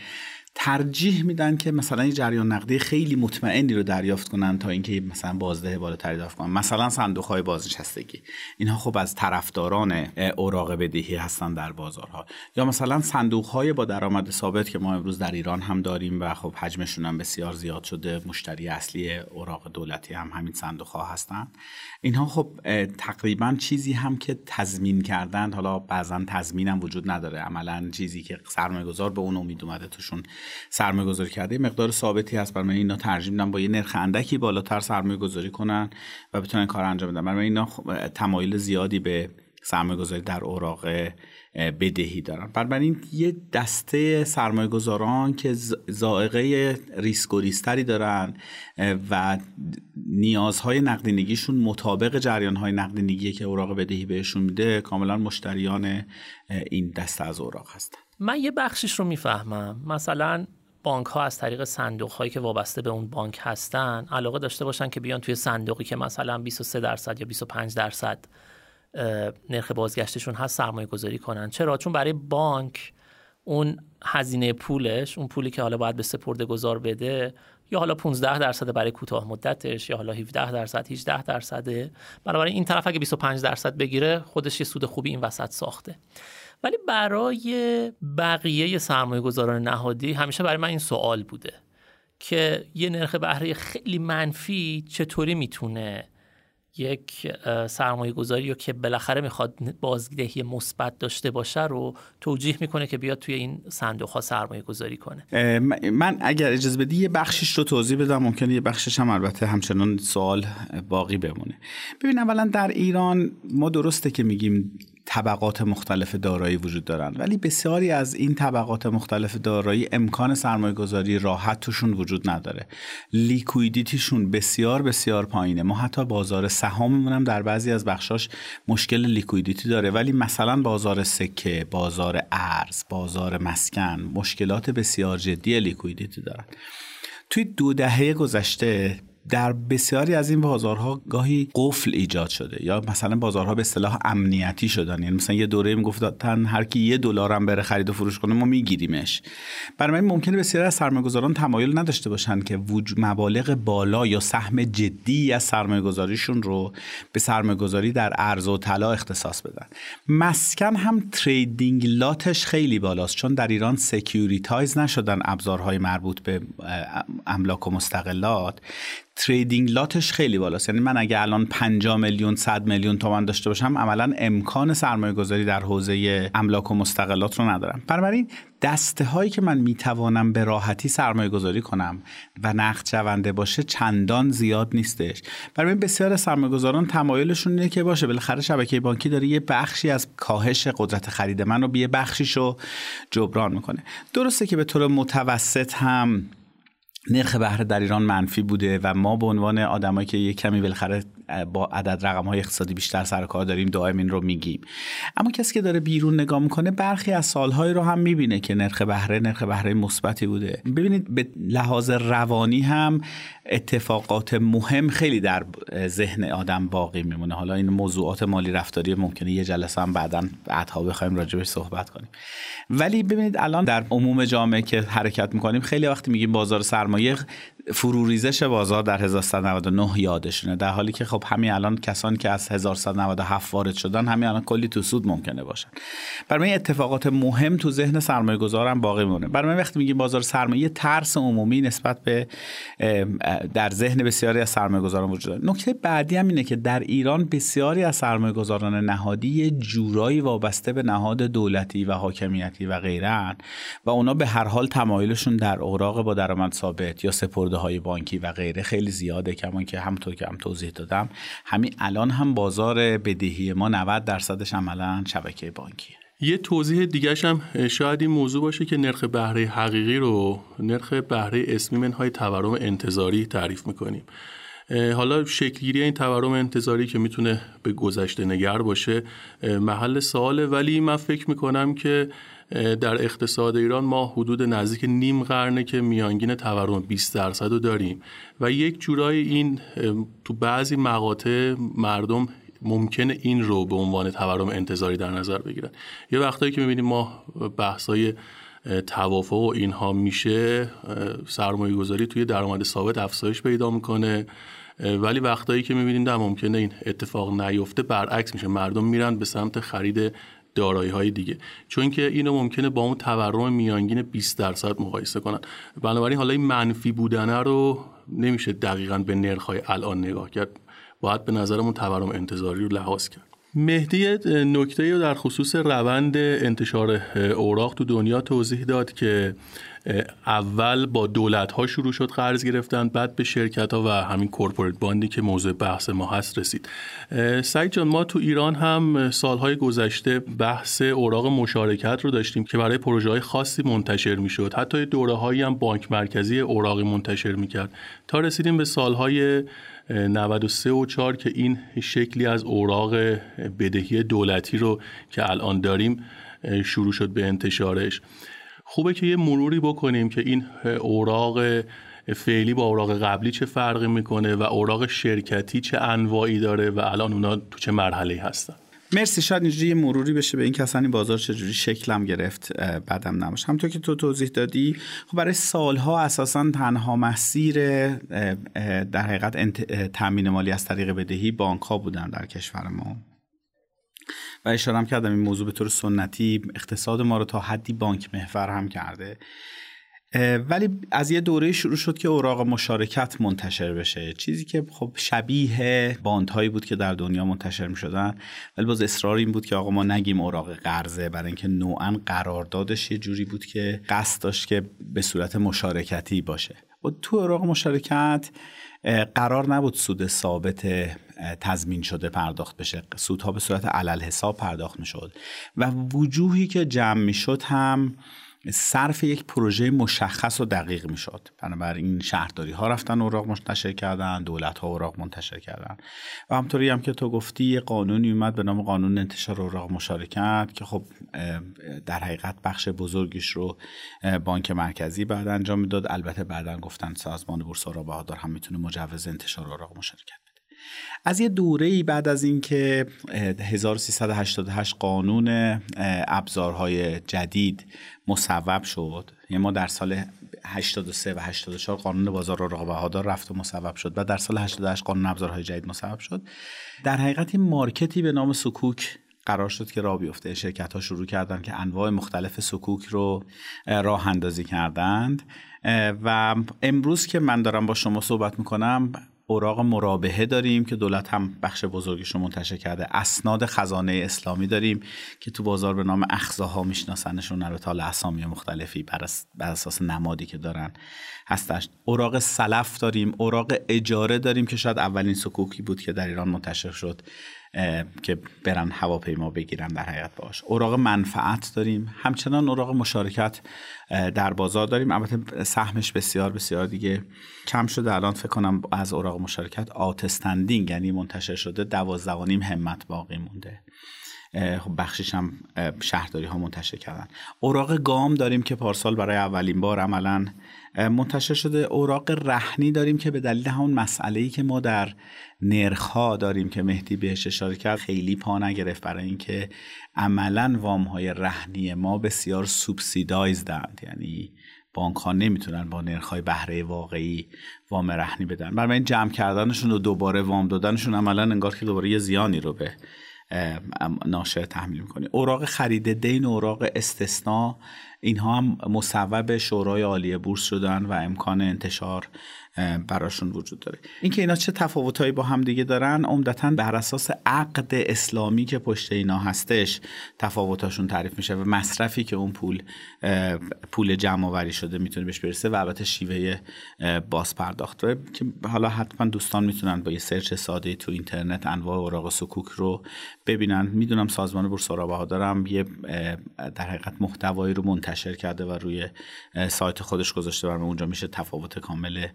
ترجیح میدن که مثلا یه جریان نقدی خیلی مطمئنی رو دریافت کنن تا اینکه مثلا بازده بالاتری دریافت کنن. مثلا صندوق های بازنشستگی. اینها خب از طرفداران اوراق بدهی هستن در بازارها. یا مثلا صندوق های با درآمد ثابت که ما امروز در ایران هم داریم و خب حجمشون هم بسیار زیاد شده مشتری اصلی اوراق دولتی هم همین صندوق ها هستن. اینها خب تقریبا چیزی هم که تضمین کردن حالا بعضا تضمین هم وجود نداره. عملا چیزی که سرمایه گذار به اون امید اومده توشون سرمایه گذاری کرده مقدار ثابتی هست. برای اینا ترجیح میدن با یه نرخ اندکی بالاتر سرمایه گذاری کنن و بتونن کار انجام بدن. برای اینا تمایل زیادی به سرمایه گذاری در اوراق بدهی دارن. بنابراین یه دسته سرمایه گذاران که زائقه ریسک و ریستری دارن و نیازهای نقدینگیشون مطابق جریانهای نقدینگی که اوراق بدهی بهشون میده کاملا مشتریان این دسته از اوراق هستن. من یه بخشش رو می‌فهمم. مثلا بانک ها از طریق صندوق هایی که وابسته به اون بانک هستن علاقه داشته باشن که بیان توی صندوقی که مثلا 23 درصد یا 25 درصد نرخ بازگشتشون هست سرمایه گذاری کنن. چرا؟ چون برای بانک اون هزینه پولش اون پولی که حالا باید به سپرده گذار بده یا حالا 15 درصد برای کوتاه مدتش یا حالا 17 درصد 18 درصده. بنابراین این طرف اگه 25 درصد بگیره خودش یه سود خوبی این وسط ساخته. ولی برای بقیه سرمایه گذاران نهادی همیشه برای من این سوال بوده که یه نرخ بهره خیلی منفی چطوری می‌تونه یک سرمایه گذاری رو که بالاخره می‌خواد بازدهی مثبت داشته باشه رو توجیه می‌کنه که بیاد توی این صندوق ها سرمایه گذاری کنه من اگر اجازه بدی یه بخشش رو توضیح بدم. ممکنه یه بخشش هم البته همچنان سوال باقی بمونه. ببین اولا در ایران ما درسته که میگیم طبقات مختلف دارایی وجود دارند ولی بسیاری از این طبقات مختلف دارایی امکان سرمایه گذاری راحت توشون وجود نداره. liquidity شون بسیار بسیار پایینه. ما حتی بازار سهاممون هم در بعضی از بخشاش مشکل liquidity داره. ولی مثلا بازار سکه بازار ارز بازار مسکن مشکلات بسیار جدی liquidity دارن. توی دو دهه گذشته در بسیاری از این بازارها گاهی قفل ایجاد شده یا مثلا بازارها به اصطلاح امنیتی شدن. یعنی مثلا یه دوره می‌گفتن هر کی یه دلار هم بره خرید و فروش کنه ما میگیریمش. بنابراین ممکنه بسیاری از سرمایه‌گذاران تمایل نداشته باشن که مبالغ بالا یا سهم جدی از سرمایه‌گذاریشون رو به سرمایه‌گذاری در ارز و طلا اختصاص بدن. مسکن هم trading lot ش خیلی بالاست چون در ایران securitize نشدن ابزارهای مربوط به املاک و مستقلات. تریدینگ لاتش خیلی بالاست. یعنی من اگه الان 50 میلیون 100 میلیون تومان داشته باشم عملا امکان سرمایه گذاری در حوزه املاک و مستقلات رو ندارم. بنابراین دسته هایی که من می‌توانم به راحتی سرمایه گذاری کنم و نقد شونده باشه چندان زیاد نیستش. برای بسیار سرمایه گذاران تمایلشون اینه که باشه بالاخره شبکه بانکی داره یه بخشی از کاهش قدرت خرید من رو به یه بخشیشو جبران می‌کنه. درسته که به طور متوسط هم نرخ بهره در ایران منفی بوده و ما به عنوان آدمایی که یه کمی بالاخره با عدد رقم های اقتصادی بیشتر سر کار داریم دائم این رو میگیم. اما کسی که داره بیرون نگاه می‌کنه برخی از سالهایی رو هم می‌بینه که نرخ بهره نرخ بهره مثبتی بوده. ببینید به لحاظ روانی هم اتفاقات مهم خیلی در ذهن آدم باقی میمونه. حالا این موضوعات مالی رفتاری ممکنه یه جلسه هم بعدا بعدها بخوایم راجبش صحبت کنیم. ولی ببینید الان در عموم جامعه که حرکت می‌کنیم خیلی وقتی میگیم بازار سرمایه فروریزش بازار در 1199 یادشونه در حالی که خب همین الان کسانی که از 1197 وارد شدن همین الان کلی تو سود ممکنه باشن. برای اتفاقات مهم تو ذهن سرمایه گذارم باقی مونه برای من وقتی میگیم بازار سرمایه ترس عمومی نسبت به در ذهن بسیاری از سرمایه گذاران وجود داره. نکته بعدی هم اینه که در ایران بسیاری از سرمایه گذاران نهادی یه جورایی وابسته به نهاد دولتی و حاکمیتی و غیره و اونا به هر حال تمایلشون در اوراق با درآمد ثابت یا سپرده های بانکی و غیره خیلی زیاده کمان که همونطور که هم توضیح دادم همین الان هم بازار بدهی ما 90 درصدش عملا شبکه بانکی یه توضیح دیگه هم شاید این موضوع باشه که نرخ بهره حقیقی رو نرخ بهره اسمی منهای تورم انتظاری تعریف می‌کنیم. حالا شکلگیری این تورم انتظاری که می‌تونه به گذشته نگر باشه محل سواله. ولی من فکر می‌کنم که در اقتصاد ایران ما حدود نزدیک نیم قرنه که میانگین تورم 20 درصد رو داریم. و یک جورایی این تو بعضی مقاطع مردم ممکنه این رو به عنوان تورم انتظاری در نظر بگیرن. یه وقتایی که می‌بینیم ما بحثای توافق و اینها میشه سرمایه گذاری توی درآمد ثابت افزایش پیدا می‌کنه. ولی وقتایی که می‌بینیم در ممکنه این اتفاق نیفته برعکس میشه. مردم میرن به سمت خرید دارایی های دیگه. چون که اینو ممکنه با اون تورم میانگین 20 درصد مقایسه کنن. بنابراین حالا این منفی بودنه رو نمیشه دقیقا به نرخ های الان نگاه کرد. باید به نظرمون تورم انتظاری رو لحاظ کرد. مهدی نکته رو در خصوص روند انتشار اوراق تو دنیا توضیح داد که اول با دولت ها شروع شد قرض گرفتن بعد به شرکت ها و همین کورپوریت باندی که موضوع بحث ما هست رسید. سعید جان ما تو ایران هم سالهای گذشته بحث اوراق مشارکت رو داشتیم که برای پروژه های خاصی منتشر می شد حتی دوره هایی هم بانک مرکزی اوراقی منتشر می کرد تا رسیدیم به سالهای 93 و 4 که این شکلی از اوراق بدهی دولتی رو که الان داریم شروع شد به انتشارش. خوبه که یه مروری بکنیم که این اوراق فعلی با اوراق قبلی چه فرقی می‌کنه و اوراق شرکتی چه انواعی داره و الان اونا تو چه مرحله هستن. مرسی شاید اینجوری یه مروری بشه به این این بازار چجوری شکلم گرفت بعدم نباشه. همونطور که تو توضیح دادی خب برای سالها اساسا تنها مسیر در حقیقت تامین مالی از طریق بدهی بانک ها بودن در کشور ما. و اشاره کردم این موضوع به طور سنتی اقتصاد ما رو تا حدی بانک محور هم کرده. ولی از یه دوره شروع شد که اوراق مشارکت منتشر بشه. چیزی که خب شبیه باندهایی بود که در دنیا منتشر می شدن ولی باز اصرار این بود که آقا ما نگیم اوراق قرضه برای اینکه نوعا قراردادش یه جوری بود که قصد داشت که به صورت مشارکتی باشه. و تو اوراق مشارکت قرار نبود سود ثابت تضمین شده پرداخت بشه. سودها به صورت علل حساب پرداخت می شد و وجوهی که جمع می شد هم صرف یک پروژه مشخص و دقیق می شد بنابراین شهرداری ها رفتن اوراق منتشر کردن دولت ها اوراق منتشر کردن. و همطوری هم که تو گفتی یه قانونی اومد به نام قانون انتشار اوراق مشارکت که خب در حقیقت بخش بزرگیش رو بانک مرکزی بعد انجام می‌داد. البته بعدا گفتن سازمان بورس و بهادار هم می‌تونه مجوز انتشار اوراق مشارکت از یه دوره ای بعد از اینکه 1388 قانون ابزارهای جدید مصوب شد. یعنی ما در سال 83 و 84 قانون بازار و بهادار رفت و مصوب شد و در سال 88 قانون ابزارهای جدید مصوب شد. در حقیقت این مارکتی به نام سکوک قرار شد که راه بیفته. شرکت ها شروع کردن که انواع مختلف سکوک رو راه اندازی کردند. و امروز که من دارم با شما صحبت می‌کنم اوراق مرابحه داریم که دولت هم بخش بزرگیش رو منتشر کرده. اسناد خزانه اسلامی داریم که تو بازار به نام اخزاها میشناسنشون البته اسامی مختلفی بر اساس نمادی که دارن هستش. اوراق سلف داریم اوراق اجاره داریم که شاید اولین صکوکی بود که در ایران منتشر شد. که برن هواپیما بگیرن در حقیقت باش اوراق منفعت داریم. همچنان اوراق مشارکت در بازار داریم. البته سهمش بسیار بسیار دیگه کم شده. الان فکر کنم از اوراق مشارکت آتستندینگ یعنی منتشر شده دوازده نیم همت باقی مونده. خب بخشش هم شهرداری ها منتشر کردن. اوراق گام داریم که پارسال برای اولین بار عملا منتشر شده اوراق رهنی داریم که به دلیل همون مسئله ای که ما در نرخ ها داریم که مهدی بهش اشاره کرد خیلی پا نگرفت برای اینکه عملا وام های رهنی ما بسیار سوبسیدایزدند یعنی بانک ها نمی‌تونن با نرخ بهره واقعی وام رهنی بدن. برای این جمع کردنشون و دوباره وام دادنشون عملا انگار که دوباره یه زیانی رو به ناشر تحمیل می‌کنه. اوراق خرید دین اوراق استثنا اینها هم مصوب شورای عالی بورس شدن و امکان انتشار براشون وجود داره. اینکه اینا چه تفاوتهایی با هم دیگه دارن عمدتا بر اساس عقد اسلامی که پشت اینا هستش تفاوتاشون تعریف میشه و مصرفی که اون پول پول جمع آوری شده می‌تونه بهش برسه و البته شیوه باز پرداخت که حالا حتما دوستان می‌تونن با یه سرچ ساده تو اینترنت انواع اوراق سکوک رو ببینن. می‌دونم سازمان بورس دارم یه در حقیقت محتوایی رو منتشر کرده و روی سایت خودش گذاشته و اونجا میشه تفاوت کامل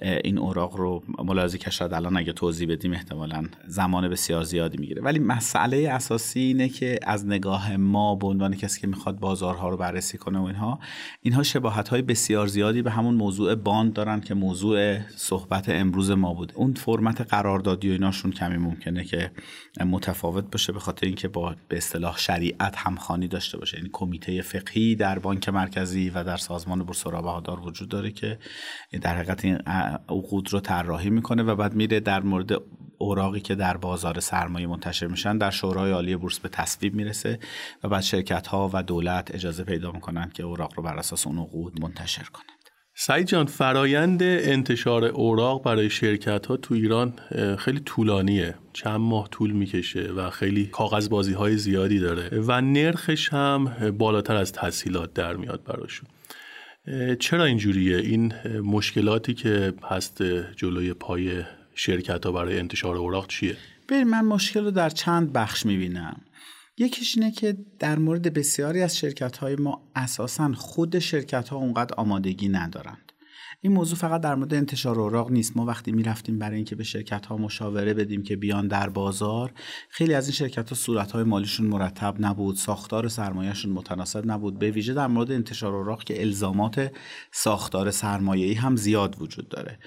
این اوراق رو ملاحظه کشد الان اگه توضیح بدیم احتمالا زمان بسیار زیادی می‌گیره. ولی مسئله اساسی اینه که از نگاه ما به عنوان کسی که می‌خواد بازارها رو بررسی کنه و اینها اینها شباهت های بسیار زیادی به همون موضوع باند دارن که موضوع صحبت امروز ما بود اون فرمت قراردادی و ایناشون کمی ممکنه که متفاوت باشه به خاطر اینکه با به اصطلاح شریعت همخوانی داشته باشه. یعنی کمیته فقهی در بانک مرکزی و در سازمان بورس بهادار وجود داره که در حقیقت این عقود رو طراحی می‌کنه و بعد میره در مورد اوراقی که در بازار سرمایه منتشر میشن در شورای عالی بورس به تصویب می‌رسه و بعد شرکت ها و دولت اجازه پیدا می‌کنند که اوراق رو بر اساس اون عقود منتشر کنند. سعید جان فرایند انتشار اوراق برای شرکت ها تو ایران خیلی طولانیه. چند ماه طول می‌کشه و خیلی کاغذ بازی های زیادی داره و نرخش هم بالاتر از تحصیلات در میاد براشون. چرا اینجوریه؟ این مشکلاتی که هست جلوی پای شرکت ها برای انتشار اوراق چیه؟ ببین من مشکل رو در چند بخش می‌بینم. یکیش اینه که در مورد بسیاری از شرکت های ما اساسا خود شرکت ها اونقدر آمادگی ندارند این موضوع فقط در مورد انتشار اوراق نیست. ما وقتی می‌رفتیم برای اینکه به شرکت ها مشاوره بدیم که بیان در بازار خیلی از این شرکت ها صورت های مالیشون مرتب نبود ساختار سرمایهشون متناسب نبود. به ویژه در مورد انتشار اوراق که الزامات ساختار ای هم زیاد وجود داره.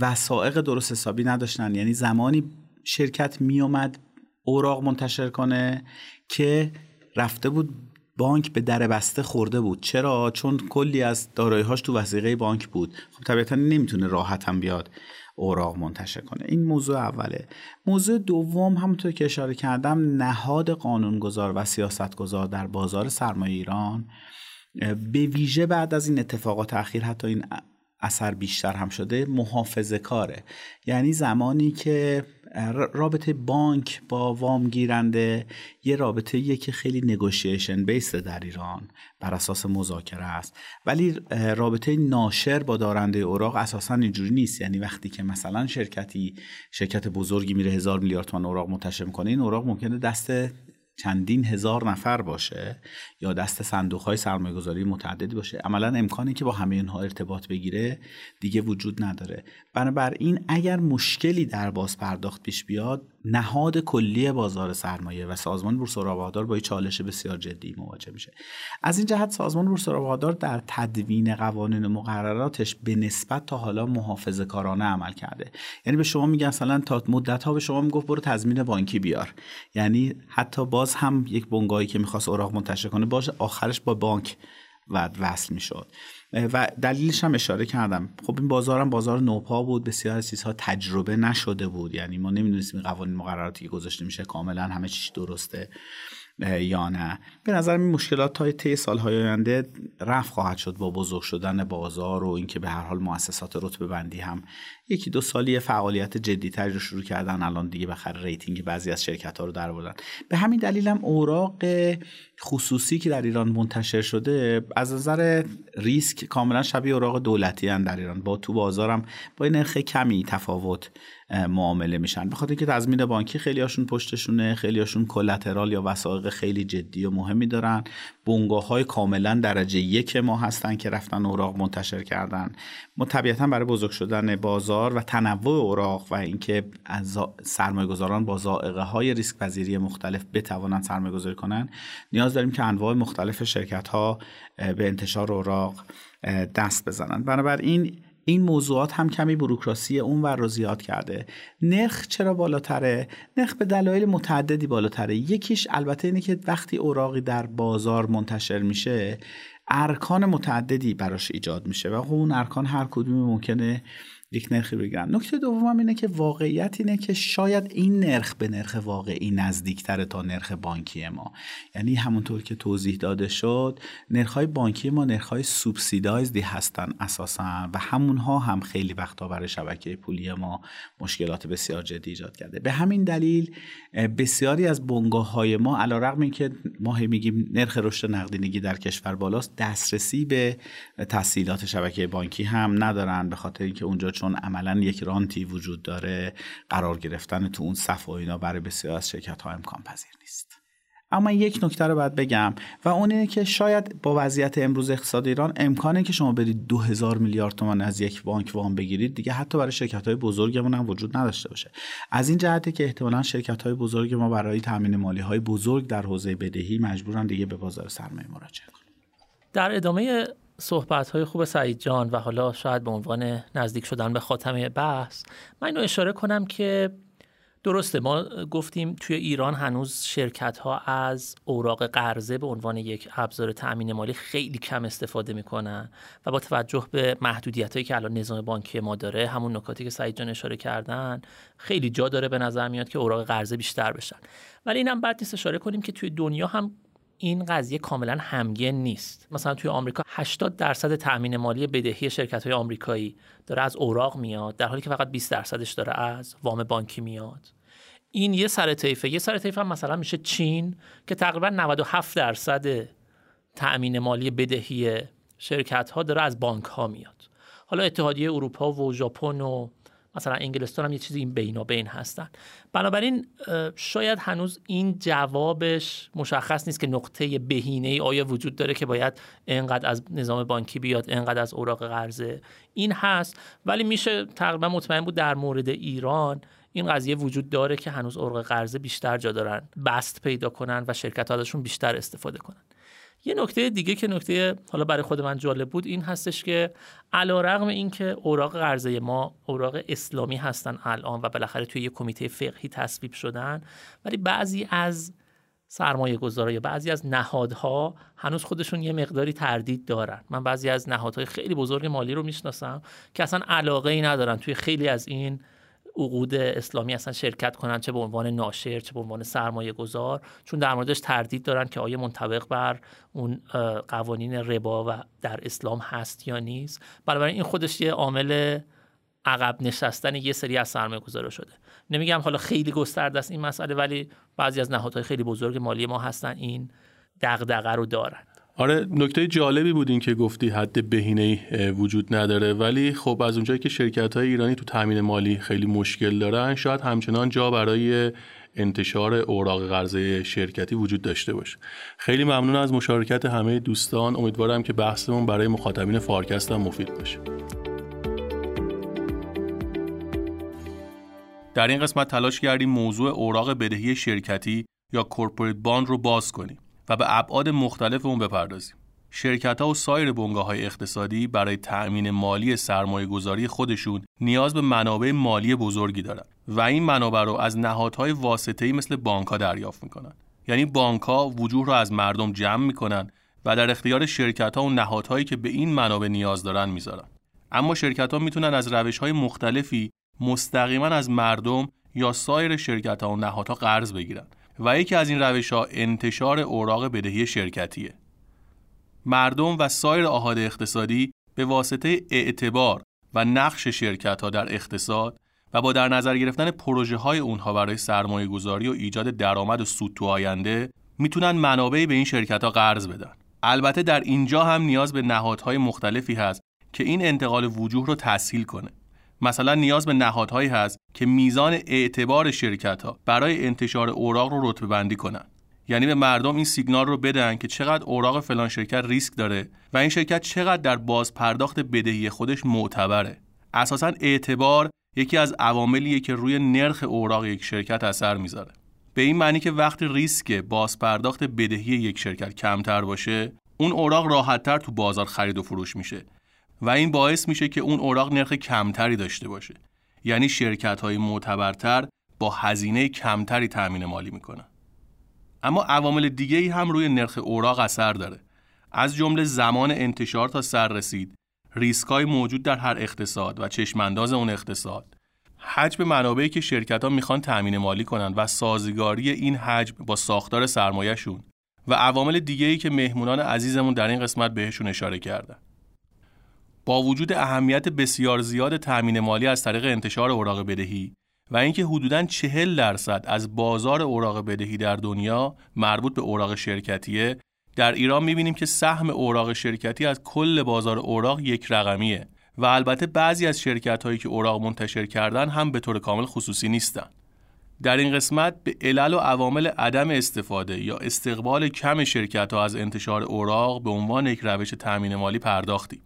وسائق درست حسابی نداشتن. یعنی زمانی شرکت میومد اوراق منتشر کنه که رفته بود بانک به در بسته خورده بود. چرا؟ چون کلی از دارایی‌هاش تو وثیقه بانک بود. خب طبیعتا نمی‌تونه راحت هم بیاد اوراق منتشر کنه. این موضوع اوله. موضوع دوم همونطور که اشاره کردم نهاد قانونگذار و سیاستگذار در بازار سرمایه ایران. به ویژه بعد از این اتفاقات اخیر حتی این اثر بیشتر هم شده محافظه کاره یعنی زمانی که رابطه بانک با وام گیرنده یه رابطه یه که خیلی نگوشیشن بیست در ایران بر اساس مذاکره است. ولی رابطه ناشر با دارنده اوراق اساسا اینجوری نیست. یعنی وقتی که مثلا شرکتی شرکت بزرگی میره هزار میلیارد تومان اوراق منتشر می‌کنه این اوراق ممکنه دست چندین هزار نفر باشه یا دست صندوق های سرمایه گذاری متعددی باشه عملا امکانی که با همه اینها ارتباط بگیره دیگه وجود نداره. بنابراین اگر مشکلی در باز پرداخت پیش بیاد نهاد کلی بازار سرمایه و سازمان بورس بهادار با چالش بسیار جدی مواجه میشه. از این جهت سازمان بورس بهادار در تدوین قوانین مقرراتش به نسبت تا حالا محافظه کارانه عمل کرده. یعنی به شما میگن مثلا تا مدت ها به شما می‌گفت برو تضمین بانکی بیار. یعنی حتی باز هم یک بنگاهی که می‌خواست اوراق منتشر کنه باشه آخرش با بانک و وصل می‌شد. و دلیلش هم اشاره کردم. خب این بازار هم بازار نوپا بود بسیار از چیزها تجربه نشده بود. یعنی ما نمی‌دونستیم قوانین مقرراتی که گذاشته میشه کاملا همه چیش درسته. یا نه. به نظر این مشکلات تا طی سالهای آینده رفع خواهد شد با بزرگ شدن بازار و اینکه به هر حال مؤسسات رتبه بندی هم یکی دو سالی فعالیت جدیتری رو شروع کردن الان دیگه بالاخره rating بعضی از شرکت ها رو درآوردن به همین دلیل هم اوراق خصوصی که در ایران منتشر شده از نظر ریسک کاملا شبیه اوراق دولتی هن در ایران. با تو بازارم با نرخ کمی تفاوت معامله میشن. بخاطر که تضمین بانکی خیلی هاشون پشتشونه خیلی هاشون collateral یا وثایق خیلی جدی و مهمی دارن. بنگاه های کاملا درجه یک ما هستن که رفتن اوراق منتشر کردن. ما طبیعتا برای بزرگ شدن بازار و تنوع اوراق و اینکه سرمایه گذاران با ذائقه های ریسک پذیری مختلف بتوانند سرمایه گذاری کنن نیاز داریم که انواع مختلف شرکت ها به انتشار اوراق دست بزنن بنابراین این موضوعات هم کمی بروکراسی اون ور رو زیاد کرده. نرخ چرا بالاتره؟ نرخ به دلایل متعددی بالاتره. یکیش البته اینه که وقتی اوراقی در بازار منتشر میشه ارکان متعددی براش ایجاد میشه و خب اون ارکان هر کدومی ممکنه یک نرخی بگیرن. نکته دوم اینه که واقعیت اینه که شاید این نرخ به نرخ واقعی نزدیکتره تا نرخ بانکی ما. یعنی همونطور که توضیح داده شد نرخ بانکی ما نرخ های سوبسیدایزدی هستن اساسا و همونها هم خیلی وقتا برای شبکه پولی ما مشکلات بسیار جدی ایجاد کرده. به همین دلیل بسیاری از بنگاه های ما علیرغم اینکه ما میگیم نرخ رشد نقدینگی در کشور بالاست دسترسی به تسهیلات شبکه بانکی هم ندارن به خاطر اینکه اونجا چون عملا یک رانتی وجود داره قرار گرفتن تو اون صف و اینا برای بسیار از شرکت ها امکان پذیر نیست. اما یک نکته رو باید بگم و اون اینه که شاید با وضعیت امروز اقتصاد ایران امکانه که شما برید 2000 میلیارد تومان از یک بانک وام بگیرید دیگه حتی برای شرکت های بزرگمون هم وجود نداشته باشه. از این جهته که احتمالا شرکت های بزرگ ما برای تامین مالی های بزرگ در حوزه بدهی مجبورن دیگه به بازار سرمایه مراجعه کنن. در ادامه صحبت های خوب سعید جان و حالا شاید به عنوان نزدیک شدن به خاتمه بحث من اینو اشاره کنم که درسته ما گفتیم توی ایران هنوز شرکت ها از اوراق قرضه به عنوان یک ابزار تأمین مالی خیلی کم استفاده می‌کنن و با توجه به محدودیت هایی که الان نظام بانکی ما داره همون نکاتی که سعید جان اشاره کردن خیلی جا داره به نظر میاد که اوراق قرضه بیشتر بشن. ولی اینم بعد نیست اشاره کنیم که توی دنیا هم این قضیه کاملا همگن نیست. مثلا توی آمریکا 80 درصد تأمین مالی بدهی شرکت های آمریکایی داره از اوراق میاد در حالی که فقط 20 درصدش داره از وام بانکی میاد. این یه سر طیفه. یه سر طیفه مثلا میشه چین که تقریبا 97 درصد تأمین مالی بدهی شرکت ها داره از بانک ها میاد. حالا اتحادیه اروپا و ژاپن و مثلا انگلستان هم یه چیزی این بینا بین هستن. بنابراین شاید هنوز این جوابش مشخص نیست که نقطه بهینه آیا وجود داره که باید انقدر از نظام بانکی بیاد انقدر از اوراق قرضه. این هست ولی میشه تقریبا مطمئن بود در مورد ایران این قضیه وجود داره که هنوز اوراق قرضه بیشتر جا دارن بست پیدا کنن و شرکت ازشون بیشتر استفاده کنن. یه نکته دیگه که نکته حالا برای خود من جالب بود این هستش که علا رغم این که اوراق قرضه ما اوراق اسلامی هستن الان و بالاخره توی یه کمیته فقهی تصویب شدن ولی بعضی از سرمایه گذاره یا بعضی از نهادها هنوز خودشون یه مقداری تردید دارن. من بعضی از نهادهای خیلی بزرگ مالی رو می‌شناسم که اصلا علاقه ای ندارن توی خیلی از این عقود اسلامی اصلا شرکت کنن چه به عنوان ناشر چه به عنوان سرمایه گذار چون در موردش تردید دارن که آیا منطبق بر اون قوانین ربا و در اسلام هست یا نیست. بنابراین این خودش یه عامل عقب نشستن یه سری از سرمایه گذاره شده. نمیگم حالا خیلی گسترده است این مسئله ولی بعضی از نهادهای خیلی بزرگ مالی ما هستن این دغدغه رو دارن. آره نکته جالبی بود این که گفتی حد بهینه وجود نداره. ولی خب از اونجایی که شرکت های ایرانی تو تامین مالی خیلی مشکل دارن شاید همچنان جا برای انتشار اوراق قرضه شرکتی وجود داشته باشه. خیلی ممنون از مشارکت همه دوستان. امیدوارم که بحثمون برای مخاطبین فارکست هم مفید باشه. در این قسمت تلاش کردیم موضوع اوراق بدهی شرکتی یا corporate bond رو باز کنیم. و به ابعاد مختلف اون بپردازیم. شرکت ها و سایر بنگاه های اقتصادی برای تأمین مالی سرمایه گذاری خودشون نیاز به منابع مالی بزرگی دارن و این منابع رو از نهادهای واسطه‌ای مثل بانک ها دریافت می‌کنن. یعنی بانک ها وجوه رو از مردم جمع می‌کنن و در اختیار شرکت ها و نهادهایی که به این منابع نیاز دارن می‌ذارن. اما شرکت ها می‌تونن از روش های مختلفی مستقیما از مردم یا سایر شرکت ها و نهادها قرض بگیرن و یکی از این روش ها انتشار اوراق بدهی شرکتیه. مردم و سایر آهاد اقتصادی به واسطه اعتبار و نقش شرکت ها در اقتصاد و با در نظر گرفتن پروژه های اونها برای سرمایه گذاری و ایجاد درآمد و سود تو آینده می‌تونن منابعی به این شرکت ها قرض بدن. البته در اینجا هم نیاز به نهادهای مختلفی هست که این انتقال وجوه رو تسهیل کنه. مثلا نیاز به نهادهایی هست که میزان اعتبار شرکت ها برای انتشار اوراق رو رتبه بندی کنن. یعنی به مردم این سیگنال رو بدن که چقدر اوراق فلان شرکت ریسک داره و این شرکت چقدر در باز پرداخت بدهی خودش معتبره. اساسا اعتبار یکی از عواملیه که روی نرخ اوراق یک شرکت اثر می‌ذاره. به این معنی که وقتی ریسک باز پرداخت بدهی یک شرکت کمتر باشه اون اوراق راحتتر تو بازار خرید و فروش میشه. و این باعث میشه که اون اوراق نرخ کمتری داشته باشه. یعنی شرکت های معتبرتر با هزینه کمتری تامین مالی می‌کنن. اما عوامل دیگه ای هم روی نرخ اوراق اثر داره. از جمله زمان انتشار تا سر رسید ریسک های موجود در هر اقتصاد و چشمانداز اون اقتصاد حجم منابعی که شرکت ها می‌خوان تامین مالی کنند و سازگاری این حجم با ساختار سرمایهشون و عوامل دیگه ای که مهمونان عزیزمون در این قسمت بهشون اشاره کردن. با وجود اهمیت بسیار زیاد تامین مالی از طریق انتشار اوراق بدهی و اینکه حدوداً چهل درصد از بازار اوراق بدهی در دنیا مربوط به اوراق شرکتیه در ایران می‌بینیم که سهم اوراق شرکتی از کل بازار اوراق یک رقمیه و البته بعضی از شرکت هایی که اوراق منتشر کردن هم به طور کامل خصوصی نیستن. در این قسمت به علل و عوامل عدم استفاده یا استقبال کم شرکت ها از انتشار اوراق به عنوان یک روش تأمین مالی پرداختیم.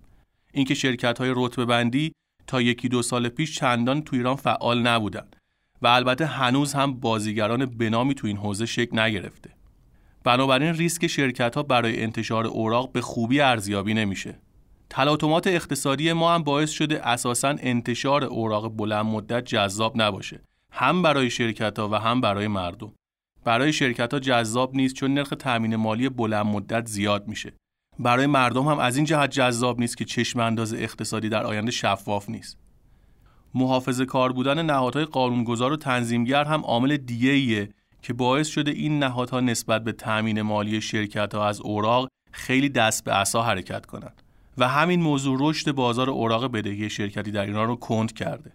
اینکه شرکت های رتبه بندی تا یکی دو سال پیش چندان تو ایران فعال نبودند و البته هنوز هم بازیگران بنامی تو این حوزه شکل نگرفته. بنابراین ریسک شرکت ها برای انتشار اوراق به خوبی ارزیابی نمیشه. تلاطمات اقتصادی ما هم باعث شده اساسا انتشار اوراق بلند مدت جذاب نباشه. هم برای شرکت ها و هم برای مردم. برای شرکت ها جذاب نیست چون نرخ تامین مالی بلند مدت زیاد میشه. برای مردم هم از این جهت جذاب نیست که چشم انداز اقتصادی در آینده شفاف نیست. محافظه کار بودن نهادهای قانونگذار و تنظیمگر هم عامل دیگه که باعث شده این نهادها نسبت به تأمین مالی شرکت ها از اوراق خیلی دست به عصا حرکت کنند و همین موضوع رشد بازار اوراق بدهی شرکتی در ایران رو کند کرده.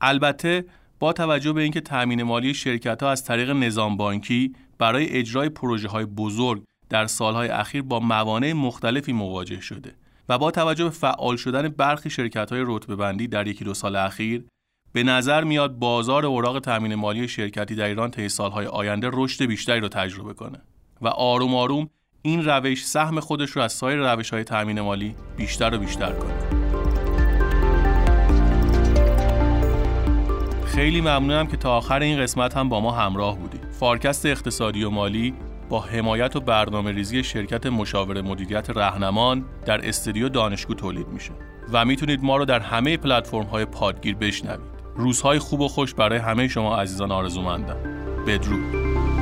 البته با توجه به اینکه تأمین مالی شرکت ها از طریق نظام بانکی برای اجرای پروژه های بزرگ در سالهای اخیر با موانع مختلفی مواجه شده و با توجه به فعال شدن برخی شرکت های رتبه بندی در یکی دو سال اخیر به نظر میاد بازار اوراق تامین مالی شرکتی در ایران طی سالهای آینده رشد بیشتری رو تجربه کنه و آروم آروم این روش سهم خودش رو از سایر روش های مالی بیشتر و بیشتر کنه خیلی ممنونم که تا آخر این قسمت هم با ما همراه بودید. فارکست اقتصادی و مالی با حمایت و برنامه ریزی شرکت مشاور مدیریت رهنمان در استودیو دانشگو تولید میشه و می‌تونید ما رو در همه پلتفرم های پادگیر بشنوید. روزهای خوب و خوش برای همه شما عزیزان آرزومندم. بدرود.